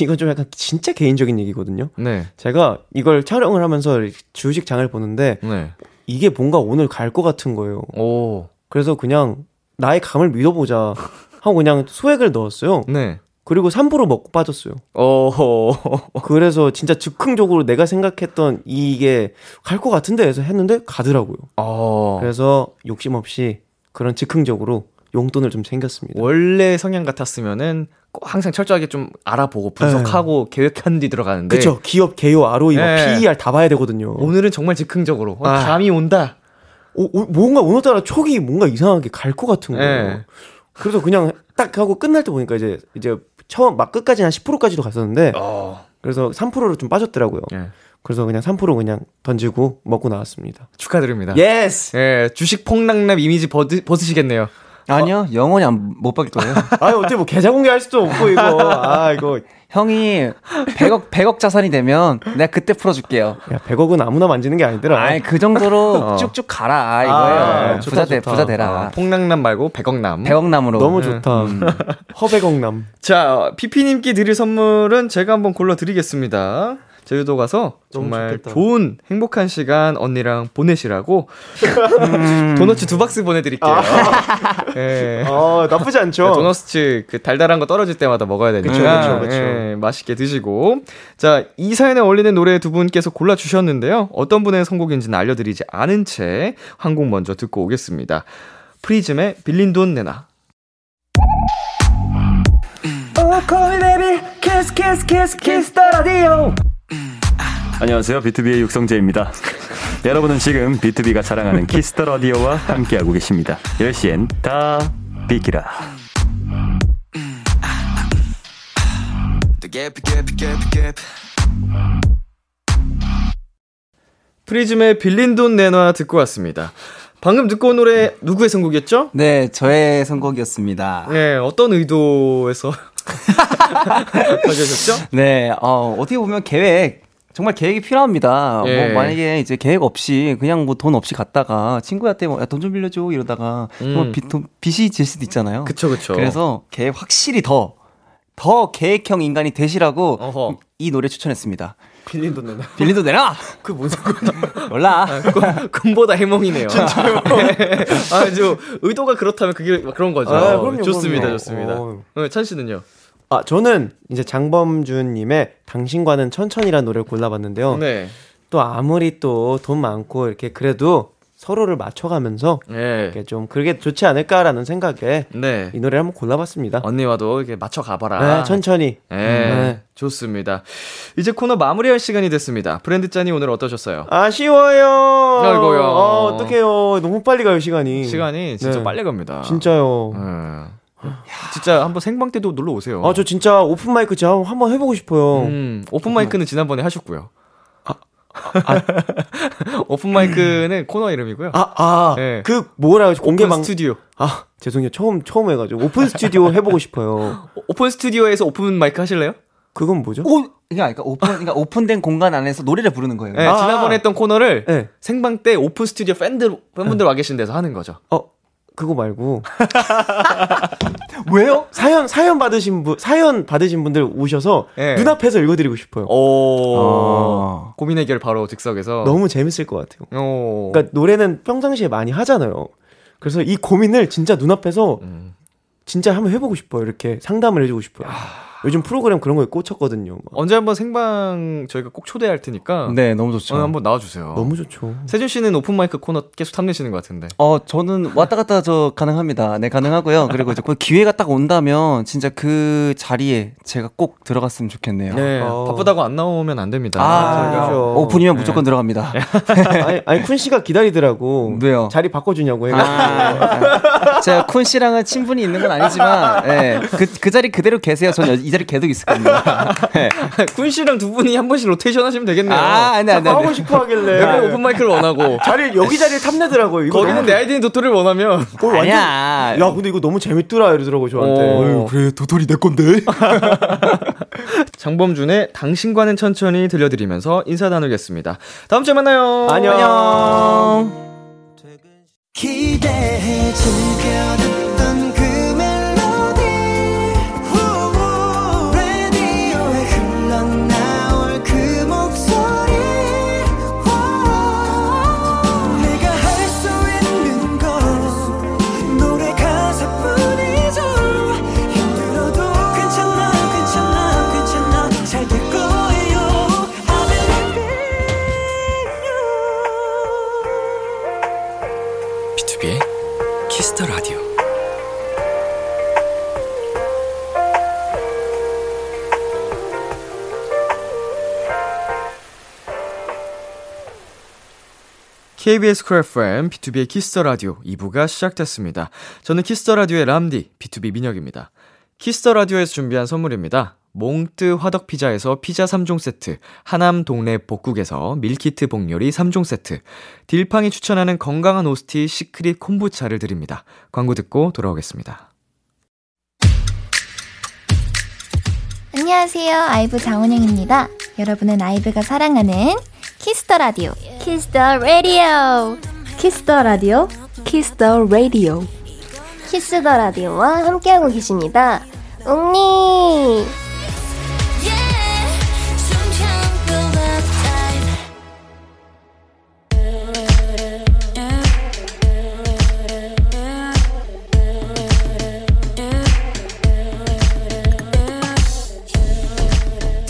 이건 좀 약간 진짜 개인적인 얘기거든요. 네. 제가 이걸 촬영을 하면서 주식 장을 보는데 네. 이게 뭔가 오늘 갈 것 같은 거예요. 오. 그래서 그냥 나의 감을 믿어보자 하고 그냥 소액을 넣었어요. 네. 그리고 3% 먹고 빠졌어요. 오. 그래서 진짜 즉흥적으로 내가 생각했던 이게 갈 것 같은데 해서 했는데 가더라고요. 어. 그래서 욕심 없이 그런 즉흥적으로 용돈을 좀 챙겼습니다. 원래 성향 같았으면은 꼭 항상 철저하게 좀 알아보고 분석하고 계획한 뒤 들어가는데 그쵸. 기업 개요, ROE, 뭐 네. PER 다 봐야 되거든요. 오늘은 정말 즉흥적으로 어, 아. 감이 온다. 오, 오, 뭔가 오늘따라 촉이 뭔가 이상하게 갈 것 같은 거예요. 네. 그래서 그냥 딱 하고 끝날 때 보니까 이제 이제 처음 막 끝까지 한 10%까지도 갔었는데 어. 그래서 3%로 좀 빠졌더라고요. 예. 그래서 그냥 3% 그냥 던지고 먹고 나왔습니다. 축하드립니다. yes. 예, 주식 폭락남 이미지 벗으, 벗으시겠네요. 아니요, 영원히 안, 못 받을 거예요. <laughs> 아 어떻게 뭐 계좌 공개할 수도 없고 이거. 아 이거 형이 100억, 100억 자산이 되면 내가 그때 풀어줄게요. 야 100억은 아무나 만지는 게 아니더라. 아이, 그 정도로 <laughs> 어. 쭉쭉 가라, 이거예요. 아, 좋다, 부자 돼, 좋다. 부자 되라. 아, 폭락남 말고 백억남. 100억남으로. 너무 좋다. 허백억남. 자, 피피님께 드릴 선물은 제가 한번 골라드리겠습니다. 제주도 가서 정말 좋겠다. 좋은 행복한 시간 언니랑 보내시라고 <laughs> 도너츠 두 박스 보내드릴게요. 예. 어 <laughs> 나쁘지 않죠. 도너츠 그 달달한 거 떨어질 때마다 먹어야 되니까 그쵸, 그쵸, 그쵸. 예, 맛있게 드시고 자 이 사연에 어울리는 노래 두 분께서 골라 주셨는데요 어떤 분의 선곡인지는 알려드리지 않은 채 한 곡 먼저 듣고 오겠습니다 프리즘의 빌린 돈 내놔 안녕하세요. 비투비의 육성재입니다. 여러분은 지금 비투비가 자랑하는 Kiss the Radio와 함께하고 계십니다. 10시엔 다 비키라. 프리즘의 빌린 돈 내놔 듣고 왔습니다 방금 듣고 온 노래 누구의 선곡이었죠? 네, 저의 선곡이었습니다. 네 어떤 의도에서 <laughs> 가져오셨죠? 네, 어, 어떻게 보면 계획, 정말 계획이 필요합니다. 예. 뭐, 만약에 이제 계획 없이, 그냥 뭐 돈 없이 갔다가, 친구한테 뭐, 돈 좀 빌려줘, 이러다가, 음. 뭐 빚, 돈, 빚이 질 수도 있잖아요. 그쵸 그쵸 그래서 계획 확실히 더, 더 계획형 인간이 되시라고, 어허. 이 노래 추천했습니다. 빌린 돈 내놔. 빌린도 내놔! <laughs> 그뭔 상관이야 <laughs> 몰라. 꿈- 꿈보다 해몽이네요. <laughs> 진짜요? 아주 의도가 그렇다면 그게 그런 거죠. 아, 그럼요, 좋습니다, 그럼요. 좋습니다. 어. 어, 찬 씨는요? 아 저는 이제 장범준님의 당신과는 천천히라는 노래를 골라봤는데요. 네. 또 아무리 또 돈 많고 이렇게 그래도 서로를 맞춰가면서 네. 이렇게 좀 그게 좋지 않을까라는 생각에 네. 이 노래를 한번 골라봤습니다. 언니와도 이렇게 맞춰 가봐라. 네, 천천히. 네, 네. 좋습니다. 이제 코너 마무리할 시간이 됐습니다. 브랜드 짠이 오늘 어떠셨어요? 아쉬워요. 아이고요. 어, 어떡해요. 너무 빨리 가요, 시간이. 시간이 진짜 네. 빨리 갑니다. 진짜요. 네. 진짜 한번 생방 때도 놀러 오세요. 아, 저 진짜 오픈 마이크 제가 한번 해보고 싶어요. 음, 오픈 마이크는 지난번에 하셨고요. <laughs> 오픈 마이크는 코너 이름이고요. 아, 아, 네. 그 뭐라 하지 공개 오픈 방. 스튜디오. 아, 죄송해요. 처음 처음 해가지고 오픈 스튜디오 해보고 싶어요. 오- <laughs> 오픈 스튜디오에서 오픈 마이크 하실래요? 그건 뭐죠? 오, 그러니까 오픈, 그러니까 오픈된 공간 안에서 노래를 부르는 거예요. 네, 아. 지난번에 했던 코너를 네. 생방 때 오픈 스튜디오 팬들 팬분들 와 계신 데서 하는 거죠. 어, 그거 말고 <laughs> 왜요? 사연 사연 받으신 분 사연 받으신 분들 오셔서 네. 눈앞에서 읽어드리고 싶어요. 오. 어. 고민 해결 바로 즉석에서. 너무 재밌을 것 같아요. 오. 그러니까 노래는 평상시에 많이 하잖아요. 그래서 이 고민을 진짜 눈앞에서 음. 진짜 한번 해보고 싶어요. 이렇게 상담을 해주고 싶어요. 요즘 프로그램 그런 거에 꽂혔거든요. 막. 언제 한번 생방 저희가 꼭 초대할 테니까. 네, 너무 좋죠. 오늘 한번 나와주세요. 너무 좋죠. 세준 씨는 오픈 마이크 코너 계속 탐내시는 것 같은데. 어, 저는 왔다 갔다 저 가능합니다. 네, 가능하고요. 그리고 이제 그 기회가 딱 온다면 진짜 그 자리에 제가 꼭 들어갔으면 좋겠네요. 네. 어. 바쁘다고 안 나오면 안 됩니다. 아, 그렇죠. 오픈이면 무조건 들어갑니다. <laughs> 아니, 아니 쿤 씨가 기다리더라고. 왜요? 자리 바꿔주냐고 해가지고. 아, 제가 쿤 씨랑은 친분이 있는 건 아니지만, 예, 그, 그 자리 그대로 계세요. 전이 이 자리 계속 있을 겁니다. <laughs> 네. 쿤 씨랑 두 분이 한 번씩 로테이션 하시면 되겠네요. 아, 돼. 안 돼. 하고 싶어 하길래. 여기 오픈 마이크를 원하고 <laughs> 자리 여기 자리를 탐내더라고요. 이거 거기는 내 아이디는 도토리를 원하면 그걸 완전- 아니야. 야, 근데 이거 너무 재밌더라 이러더라고 저한테. 어. 그래 도토리 내 건데. <laughs> 장범준의 당신과는 천천히 들려드리면서 인사 나누겠습니다. 다음 주에 만나요. 안녕. 기대 KBS 쿨 FM, B2B의 키스터 라디오 2부가 시작됐습니다. 저는 키스터 라디오의 람디, B2B 민혁입니다. Kiss the Radio에서 준비한 선물입니다. 몽뜨 화덕 피자에서 피자 3종 세트, 하남 동네 복국에서 밀키트 복요리 3종 세트, 딜팡이 추천하는 건강한 오스티 시크릿 콤부차를 드립니다. 광고 듣고 돌아오겠습니다. 안녕하세요. 아이브 장원영입니다. 여러분은 아이브가 사랑하는 키스터 라디오. 키스터 라디오. 키스터 라디오, 키스터 라디오. 키스터 라디오와 함께하고 계십니다. 웅니.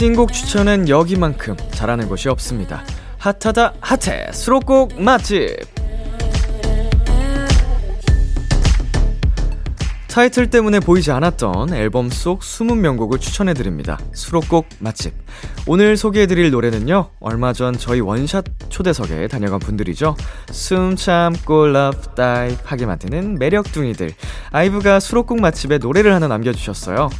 띵곡 추천은 여기만큼 잘하는 곳이 없습니다. 핫하다 핫해 수록곡 맛집 타이틀 때문에 보이지 않았던 앨범 속 숨은 명곡을 추천해드립니다. 수록곡 맛집. 오늘 소개해드릴 노래는요, 얼마 전 저희 원샷 초대석에 다녀간 분들이죠. 숨 참고 love dive 하게 만드는 매력둥이들. 아이브가 수록곡 맛집에 노래를 하나 남겨주셨어요.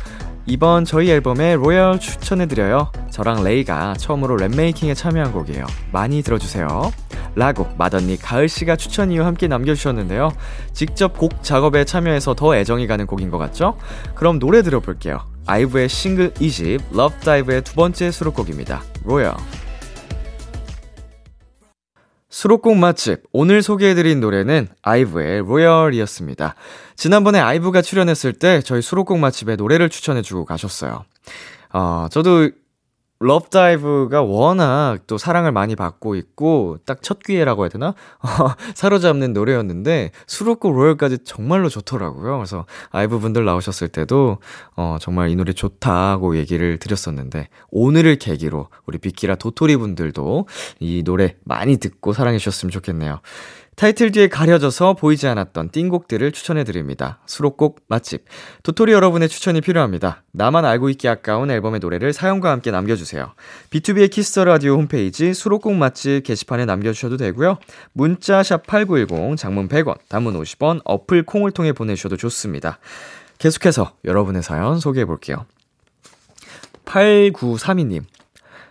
이번 저희 앨범에 Royal 추천해드려요. 저랑 레이가 처음으로 랩 making에 참여한 곡이에요. 많이 들어주세요. 라고 마더니 가을씨가 추천 이유 함께 남겨주셨는데요. 직접 곡 작업에 참여해서 더 애정이 가는 곡인 것 같죠? 그럼 노래 들어볼게요. 아이브의 싱글 2집 Love Dive의 두 번째 수록곡입니다. Royal. 수록곡 맛집 오늘 소개해드린 노래는 아이브의 Royal이었습니다. 지난번에 아이브가 출연했을 때 저희 수록곡 맛집에 노래를 추천해주고 가셨어요. 어, 저도 럽다이브가 워낙 또 사랑을 많이 받고 있고 딱 첫 기회라고 해야 되나? <laughs> 사로잡는 노래였는데 수록곡 로열까지 정말로 좋더라고요. 그래서 아이브 분들 나오셨을 때도 어 정말 이 노래 좋다고 얘기를 드렸었는데 오늘을 계기로 우리 비키라 도토리 분들도 이 노래 많이 듣고 사랑해 주셨으면 좋겠네요. 타이틀 뒤에 가려져서 보이지 않았던 띵곡들을 추천해드립니다. 수록곡 맛집. 도토리 여러분의 추천이 필요합니다. 나만 알고 있기 아까운 앨범의 노래를 사연과 함께 남겨주세요. B2B의 키스터 라디오 홈페이지 수록곡 맛집 게시판에 남겨주셔도 되고요. 문자 샵 8910, 장문 100원, 단문 50원, 어플 콩을 통해 보내주셔도 좋습니다. 계속해서 여러분의 사연 소개해볼게요. 8932님.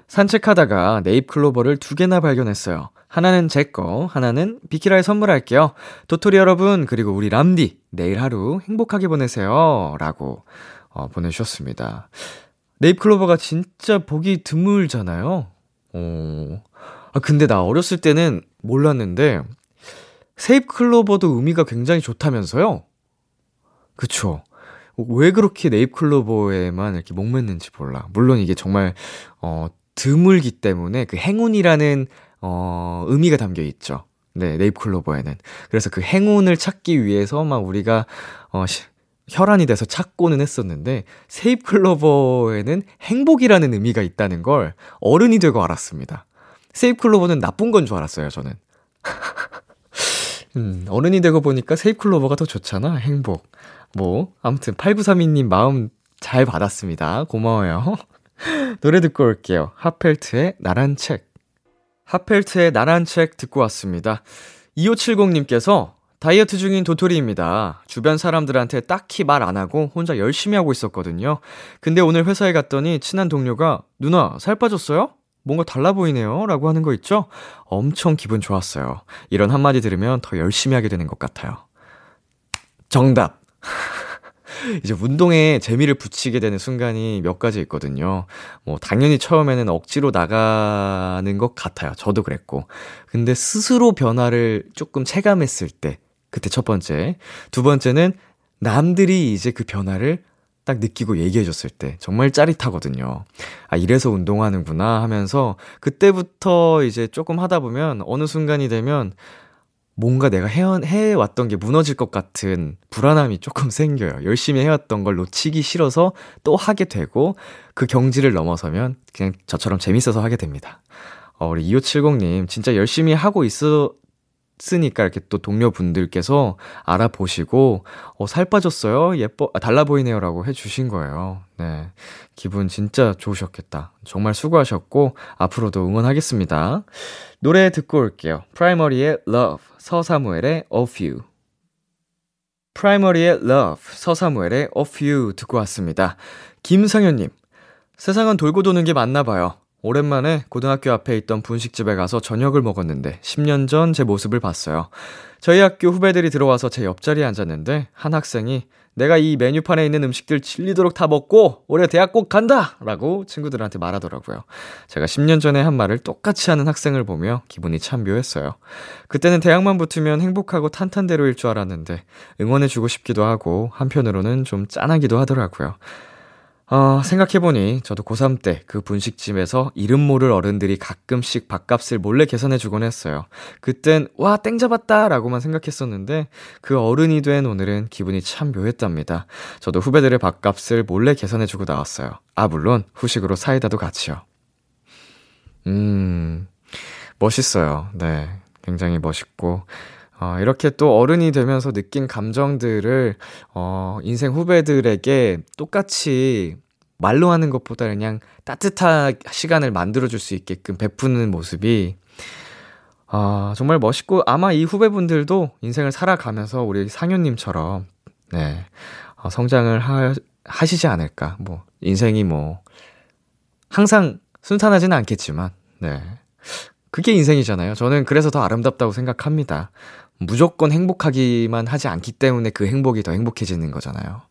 산책하다가 네잎 클로버를 두 개나 발견했어요. 하나는 제 거, 하나는 비키라에 선물할게요. 도토리 여러분, 그리고 우리 람디, 내일 하루 행복하게 보내세요. 라고, 어, 보내주셨습니다. 네잎 클로버가 진짜 보기 드물잖아요. 어, 아, 근데 나 어렸을 때는 몰랐는데, 세잎 클로버도 의미가 굉장히 좋다면서요? 그쵸. 왜 그렇게 네잎 클로버에만 이렇게 목맸는지 몰라. 물론 이게 정말, 어, 드물기 때문에 그 행운이라는 어, 의미가 담겨 있죠. 네, 네잎 클로버에는. 그래서 그 행운을 찾기 위해서 막 우리가 어, 시, 혈안이 돼서 찾고는 했었는데 세잎 클로버에는 행복이라는 의미가 있다는 걸 어른이 되고 알았습니다. 세잎 클로버는 나쁜 건 줄 알았어요, 저는. <laughs> 음, 어른이 되고 보니까 세잎 클로버가 더 좋잖아, 행복. 뭐, 아무튼 8932님 마음 잘 받았습니다. 고마워요. <laughs> 노래 듣고 올게요. 하펠트의 나란 책. 하펠트의 나란 책 듣고 왔습니다. 2570님께서 다이어트 중인 도토리입니다. 주변 사람들한테 딱히 말 안 하고 혼자 열심히 하고 있었거든요. 근데 오늘 회사에 갔더니 친한 동료가 누나 살 빠졌어요? 뭔가 달라 보이네요. 라고 하는 거 있죠? 엄청 기분 좋았어요. 이런 한마디 들으면 더 열심히 하게 되는 것 같아요. 정답! 이제 운동에 재미를 붙이게 되는 순간이 몇 가지 있거든요. 뭐, 당연히 처음에는 억지로 나가는 것 같아요. 저도 그랬고. 근데 스스로 변화를 조금 체감했을 때, 그때 첫 번째. 두 번째는 남들이 이제 그 변화를 딱 느끼고 얘기해 줬을 때 정말 짜릿하거든요. 아, 이래서 운동하는구나 하면서 그때부터 이제 조금 하다 보면 어느 순간이 되면 뭔가 내가 해, 해왔던 게 무너질 것 같은 불안함이 조금 생겨요. 열심히 해왔던 걸 놓치기 싫어서 또 하게 되고 그 경지를 넘어서면 그냥 저처럼 재밌어서 하게 됩니다. 어, 우리 2570님 진짜 열심히 하고 있어, 쓰니까 이렇게 또 동료분들께서 알아보시고, 어, 살 빠졌어요? 예뻐, 아, 달라 보이네요라고 해주신 거예요. 네. 기분 진짜 좋으셨겠다. 정말 수고하셨고, 앞으로도 응원하겠습니다. 노래 듣고 올게요. 프라이머리의 Love, 서사무엘의 Of You. 프라이머리의 Love, 서사무엘의 Of You 듣고 왔습니다. 김상현님, 세상은 돌고 도는 게 맞나 봐요. 오랜만에 고등학교 앞에 있던 분식집에 가서 저녁을 먹었는데 10년 전 제 모습을 봤어요. 저희 학교 후배들이 들어와서 제 옆자리에 앉았는데 한 학생이 내가 이 메뉴판에 있는 음식들 질리도록 다 먹고 올해 대학 꼭 간다! 라고 친구들한테 말하더라고요. 제가 10년 전에 한 말을 똑같이 하는 학생을 보며 기분이 참 묘했어요. 그때는 대학만 붙으면 행복하고 탄탄대로일 줄 알았는데 응원해주고 싶기도 하고 한편으로는 좀 짠하기도 하더라고요. 어, 생각해보니 저도 고3 때 그 분식집에서 이름 모를 어른들이 가끔씩 밥값을 몰래 계산해주곤 했어요. 그땐, 와, 땡 잡았다! 라고만 생각했었는데, 그 어른이 된 오늘은 기분이 참 묘했답니다. 저도 후배들의 밥값을 몰래 계산해주고 나왔어요. 아, 물론, 후식으로 사이다도 같이요. 음, 멋있어요. 네. 굉장히 멋있고, 어, 이렇게 또 어른이 되면서 느낀 감정들을, 어, 인생 후배들에게 똑같이 말로 하는 것보다 그냥 따뜻한 시간을 만들어줄 수 있게끔 베푸는 모습이, 아, 정말 멋있고, 아마 이 후배분들도 인생을 살아가면서 우리 상현님처럼, 네, 어, 성장을 하, 하시지 않을까. 뭐, 인생이 뭐, 항상 순탄하지는 않겠지만, 네. 그게 인생이잖아요. 저는 그래서 더 아름답다고 생각합니다. 무조건 행복하기만 하지 않기 때문에 그 행복이 더 행복해지는 거잖아요.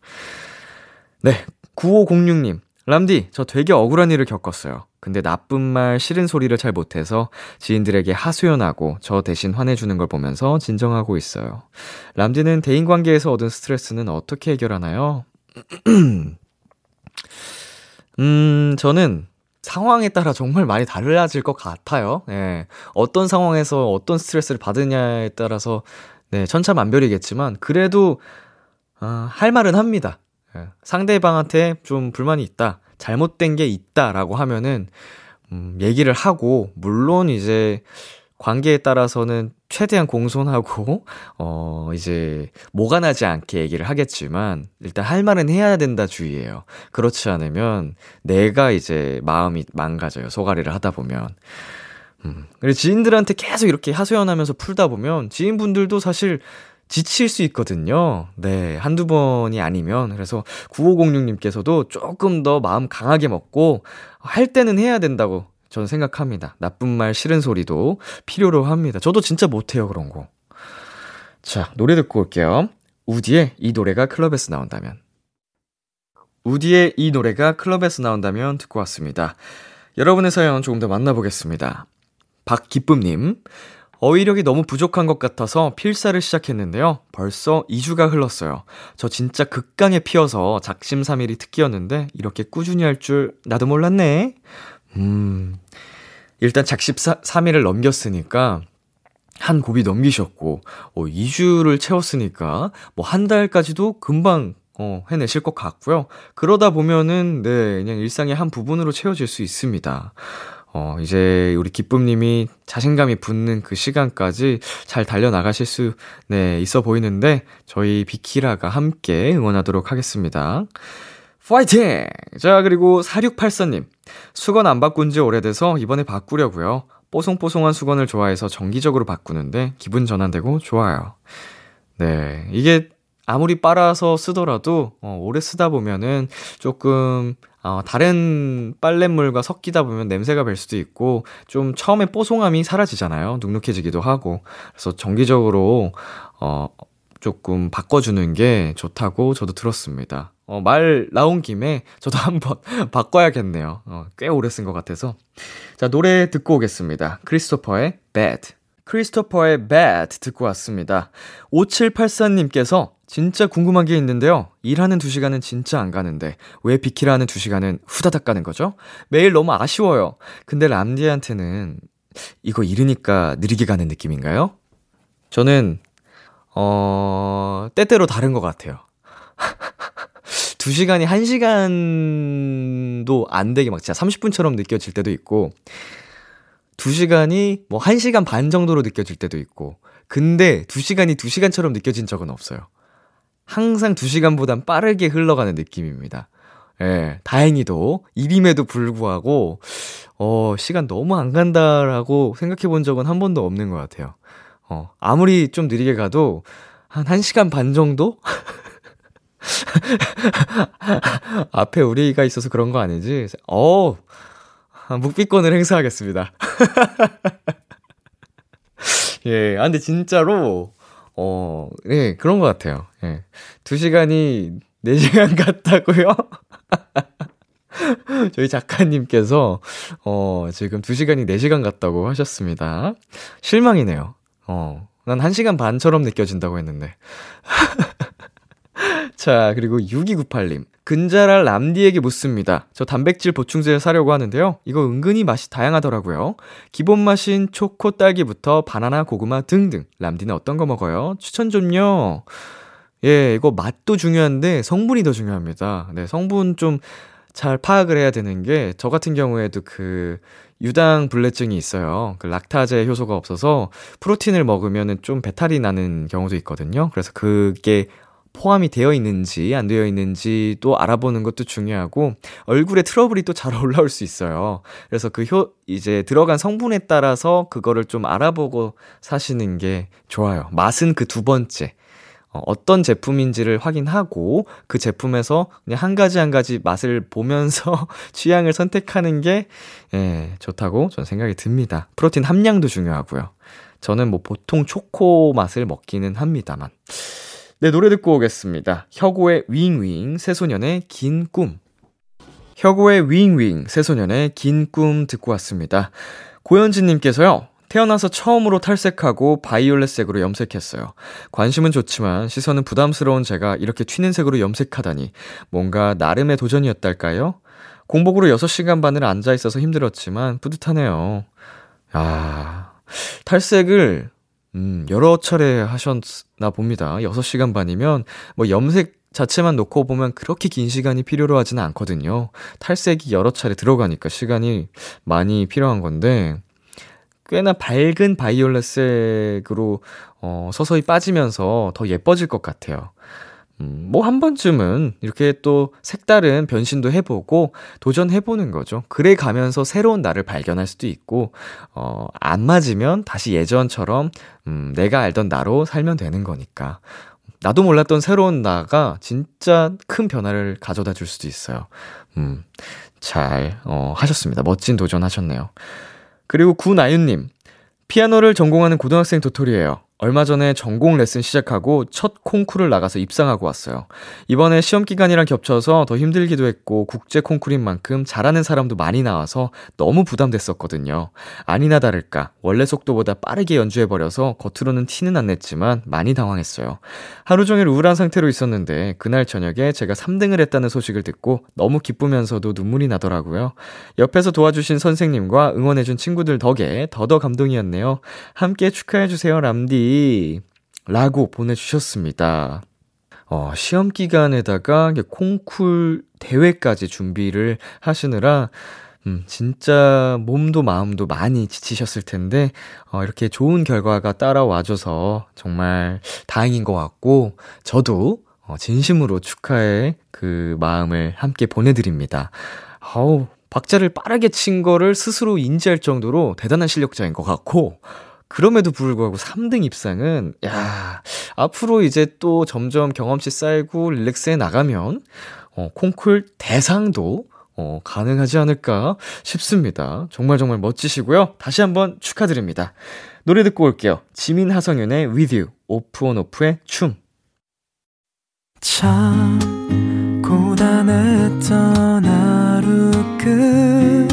네. 9506님. 람디, 저 되게 억울한 일을 겪었어요. 근데 나쁜 말, 싫은 소리를 잘 못해서 지인들에게 하소연하고 저 대신 화내주는 걸 보면서 진정하고 있어요. 람디는 대인관계에서 얻은 스트레스는 어떻게 해결하나요? <clears throat> 음, 저는 상황에 따라 정말 많이 달라질 것 같아요. 예. 어떤 상황에서 어떤 스트레스를 받으냐에 따라서 네, 천차만별이겠지만 그래도 어, 할 말은 합니다. 예. 상대방한테 좀 불만이 있다. 잘못된 게 있다라고 하면은 음, 얘기를 하고 물론 이제 관계에 따라서는 최대한 공손하고, <laughs> 어, 이제, 뭐가 나지 않게 얘기를 하겠지만, 일단 할 말은 해야 된다 주의예요. 그렇지 않으면, 내가 이제 마음이 망가져요. 소가리를 하다 보면. 음. 그리고 지인들한테 계속 이렇게 하소연하면서 풀다 보면, 지인분들도 사실 지칠 수 있거든요. 네, 한두 번이 아니면. 그래서 9506님께서도 조금 더 마음 강하게 먹고, 할 때는 해야 된다고 저는 생각합니다. 나쁜 말, 싫은 소리도 필요로 합니다. 저도 진짜 못해요, 그런 거. 자, 노래 듣고 올게요. 우디의 이 노래가 클럽에서 나온다면. 우디의 이 노래가 클럽에서 나온다면 듣고 왔습니다. 여러분의 사연 조금 더 만나보겠습니다. 박기쁨님, 어휘력이 너무 부족한 것 같아서 필사를 시작했는데요. 벌써 2주가 흘렀어요. 저 진짜 극강에 피어서 작심삼일이 특기였는데 이렇게 꾸준히 할 줄 나도 몰랐네. 음, 일단 작십 3일을 넘겼으니까, 한 곱이 넘기셨고, 어, 2주를 채웠으니까, 뭐 한 달까지도 금방, 어, 해내실 것 같고요. 그러다 보면은, 네, 그냥 일상의 한 부분으로 채워질 수 있습니다. 어, 이제 우리 기쁨님이 자신감이 붙는 그 시간까지 잘 달려나가실 수, 네, 있어 보이는데, 저희 비키라가 함께 응원하도록 하겠습니다. 파이팅! 자, 그리고 4684님. 수건 안 바꾼 지 오래돼서 이번에 바꾸려고요. 뽀송뽀송한 수건을 좋아해서 정기적으로 바꾸는데 기분 전환되고 좋아요. 네. 이게 아무리 빨아서 쓰더라도, 어, 오래 쓰다 보면은 조금, 어, 다른 빨랫물과 섞이다 보면 냄새가 별 수도 있고, 좀 처음에 뽀송함이 사라지잖아요. 눅눅해지기도 하고. 그래서 정기적으로, 어, 조금 바꿔주는 게 좋다고 저도 들었습니다. 어, 말 나온 김에 저도 <laughs> 한번 바꿔야겠네요. 어, 꽤 오래 쓴 것 같아서. 자, 노래 듣고 오겠습니다. 크리스토퍼의 Bad. 크리스토퍼의 Bad 듣고 왔습니다. 5784님께서 진짜 궁금한 게 있는데요. 일하는 2시간은 진짜 안 가는데 왜 비키라 하는 2시간은 후다닥 가는 거죠? 매일 너무 아쉬워요. 근데 람디한테는 이거 잃으니까 느리게 가는 느낌인가요? 저는 어, 때때로 다른 것 같아요. <laughs> 2시간이 1시간도 안 되게 막 진짜 30분처럼 느껴질 때도 있고, 2시간이 뭐 1시간 반 정도로 느껴질 때도 있고, 근데 2시간이 2시간처럼 느껴진 적은 없어요. 항상 2시간보단 빠르게 흘러가는 느낌입니다. 예, 다행히도, 일임에도 불구하고, 어, 시간 너무 안 간다라고 생각해 본 적은 한 번도 없는 것 같아요. 어, 아무리 좀 느리게 가도, 한 1시간 반 정도? <laughs> 앞에 우리가 있어서 그런 거 아니지? 어, 묵비권을 행사하겠습니다. <laughs> 예, 아, 근데 진짜로, 어, 예, 그런 것 같아요. 예. 2시간이 4시간 <laughs> 같다고요? 저희 작가님께서, 어, 지금 2시간이 4시간 같다고 하셨습니다. 실망이네요. 어, 난 1시간 반처럼 느껴진다고 했는데. <laughs> 자, 그리고 6298님. 근자랄 람디에게 묻습니다. 저 단백질 보충제를 사려고 하는데요. 이거 은근히 맛이 다양하더라고요. 기본 맛인 초코 딸기부터 바나나, 고구마 등등. 람디는 어떤 거 먹어요? 추천 좀요. 예, 이거 맛도 중요한데 성분이 더 중요합니다. 네, 성분 좀 잘 파악을 해야 되는 게 저 같은 경우에도 그 유당 불내증이 있어요. 그 락타제 효소가 없어서 프로틴을 먹으면은 좀 배탈이 나는 경우도 있거든요. 그래서 그게 포함이 되어 있는지 안 되어 있는지 또 알아보는 것도 중요하고 얼굴에 트러블이 또 잘 <laughs> 올라올 수 있어요. 그래서 그 효 이제 들어간 성분에 따라서 그거를 좀 알아보고 사시는 게 좋아요. 맛은 그 두 번째. 어, 어떤 제품인지를 확인하고 그 제품에서 그냥 한 가지 한 가지 맛을 보면서 <laughs> 취향을 선택하는 게 예, 좋다고 저는 생각이 듭니다. 프로틴 함량도 중요하고요. 저는 뭐 보통 초코 맛을 먹기는 합니다만. 네, 노래 듣고 오겠습니다. 혁오의 윙윙, 새소년의 긴 꿈. 혁오의 윙윙, 새소년의 긴 꿈 듣고 왔습니다. 고현진님께서요, 태어나서 처음으로 탈색하고 바이올렛색으로 염색했어요. 관심은 좋지만 시선은 부담스러운 제가 이렇게 튀는 색으로 염색하다니 뭔가 나름의 도전이었달까요? 공복으로 6시간 반을 앉아 있어서 힘들었지만 뿌듯하네요. 아, 탈색을 음, 여러 차례 하셨나 봅니다. 6시간 반이면 뭐 염색 자체만 놓고 보면 그렇게 긴 시간이 필요로 하지는 않거든요. 탈색이 여러 차례 들어가니까 시간이 많이 필요한 건데 꽤나 밝은 바이올렛색으로 어, 서서히 빠지면서 더 예뻐질 것 같아요. 음, 뭐 한 번쯤은 이렇게 또 색다른 변신도 해보고 도전해보는 거죠. 그래 가면서 새로운 나를 발견할 수도 있고, 어, 안 맞으면 다시 예전처럼, 음, 내가 알던 나로 살면 되는 거니까. 나도 몰랐던 새로운 나가 진짜 큰 변화를 가져다 줄 수도 있어요. 음, 잘, 어, 하셨습니다. 멋진 도전 하셨네요. 그리고 구나윤님, 피아노를 전공하는 고등학생 도토리예요. 얼마 전에 전공 레슨 시작하고 첫 콩쿠르를 나가서 입상하고 왔어요. 이번에 시험 기간이랑 겹쳐서 더 힘들기도 했고 국제 콩쿠르인 만큼 잘하는 사람도 많이 나와서 너무 부담됐었거든요. 아니나 다를까 원래 속도보다 빠르게 연주해 버려서 겉으로는 티는 안 냈지만 많이 당황했어요. 하루 종일 우울한 상태로 있었는데 그날 저녁에 제가 3등을 했다는 소식을 듣고 너무 기쁘면서도 눈물이 나더라고요. 옆에서 도와주신 선생님과 응원해 준 친구들 덕에 더더 감동이었네요. 함께 축하해 주세요 람디. 라고 보내주셨습니다. 어, 시험 기간에다가 콩쿨 대회까지 준비를 하시느라 음, 진짜 몸도 마음도 많이 지치셨을 텐데, 어, 이렇게 좋은 결과가 따라와줘서 정말 다행인 것 같고, 저도 어, 진심으로 축하의 그 마음을 함께 보내드립니다. 아우, 박자를 빠르게 친 거를 스스로 인지할 정도로 대단한 실력자인 것 같고, 그럼에도 불구하고 3등 입상은, 야 앞으로 이제 또 점점 경험치 쌓이고 릴렉스해 나가면, 어, 콩쿨 대상도, 어, 가능하지 않을까 싶습니다. 정말 정말 멋지시고요. 다시 한번 축하드립니다. 노래 듣고 올게요. 지민 하성윤의 With You, 오프 온 오프의 춤. 참 고단했던 하루 끝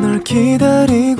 널 기다리고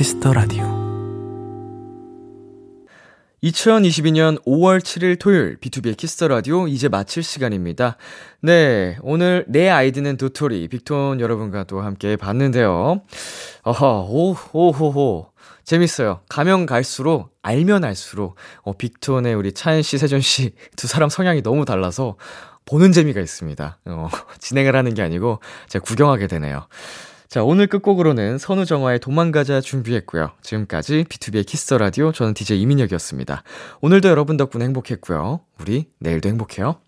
Kiss the Radio 2022년 5월 7일 토요일 B2B의 키스터 라디오 이제 마칠 시간입니다. 네, 오늘 내 아이디는 도토리 빅톤 여러분과 또 함께 봤는데요. 어허, 오, 오호호. 재밌어요. 가면 갈수록, 알면 알수록, 어, 빅톤의 우리 찬 씨, 세준 씨, <laughs> 두 사람 성향이 너무 달라서 보는 재미가 있습니다. 어, <laughs> 진행을 하는 게 아니고 제가 구경하게 되네요. 자, 오늘 끝곡으로는 선우정화의 도망가자 준비했고요. 지금까지 B2B의 키스터 라디오 저는 DJ 이민혁이었습니다. 오늘도 여러분 덕분에 행복했고요. 우리 내일도 행복해요.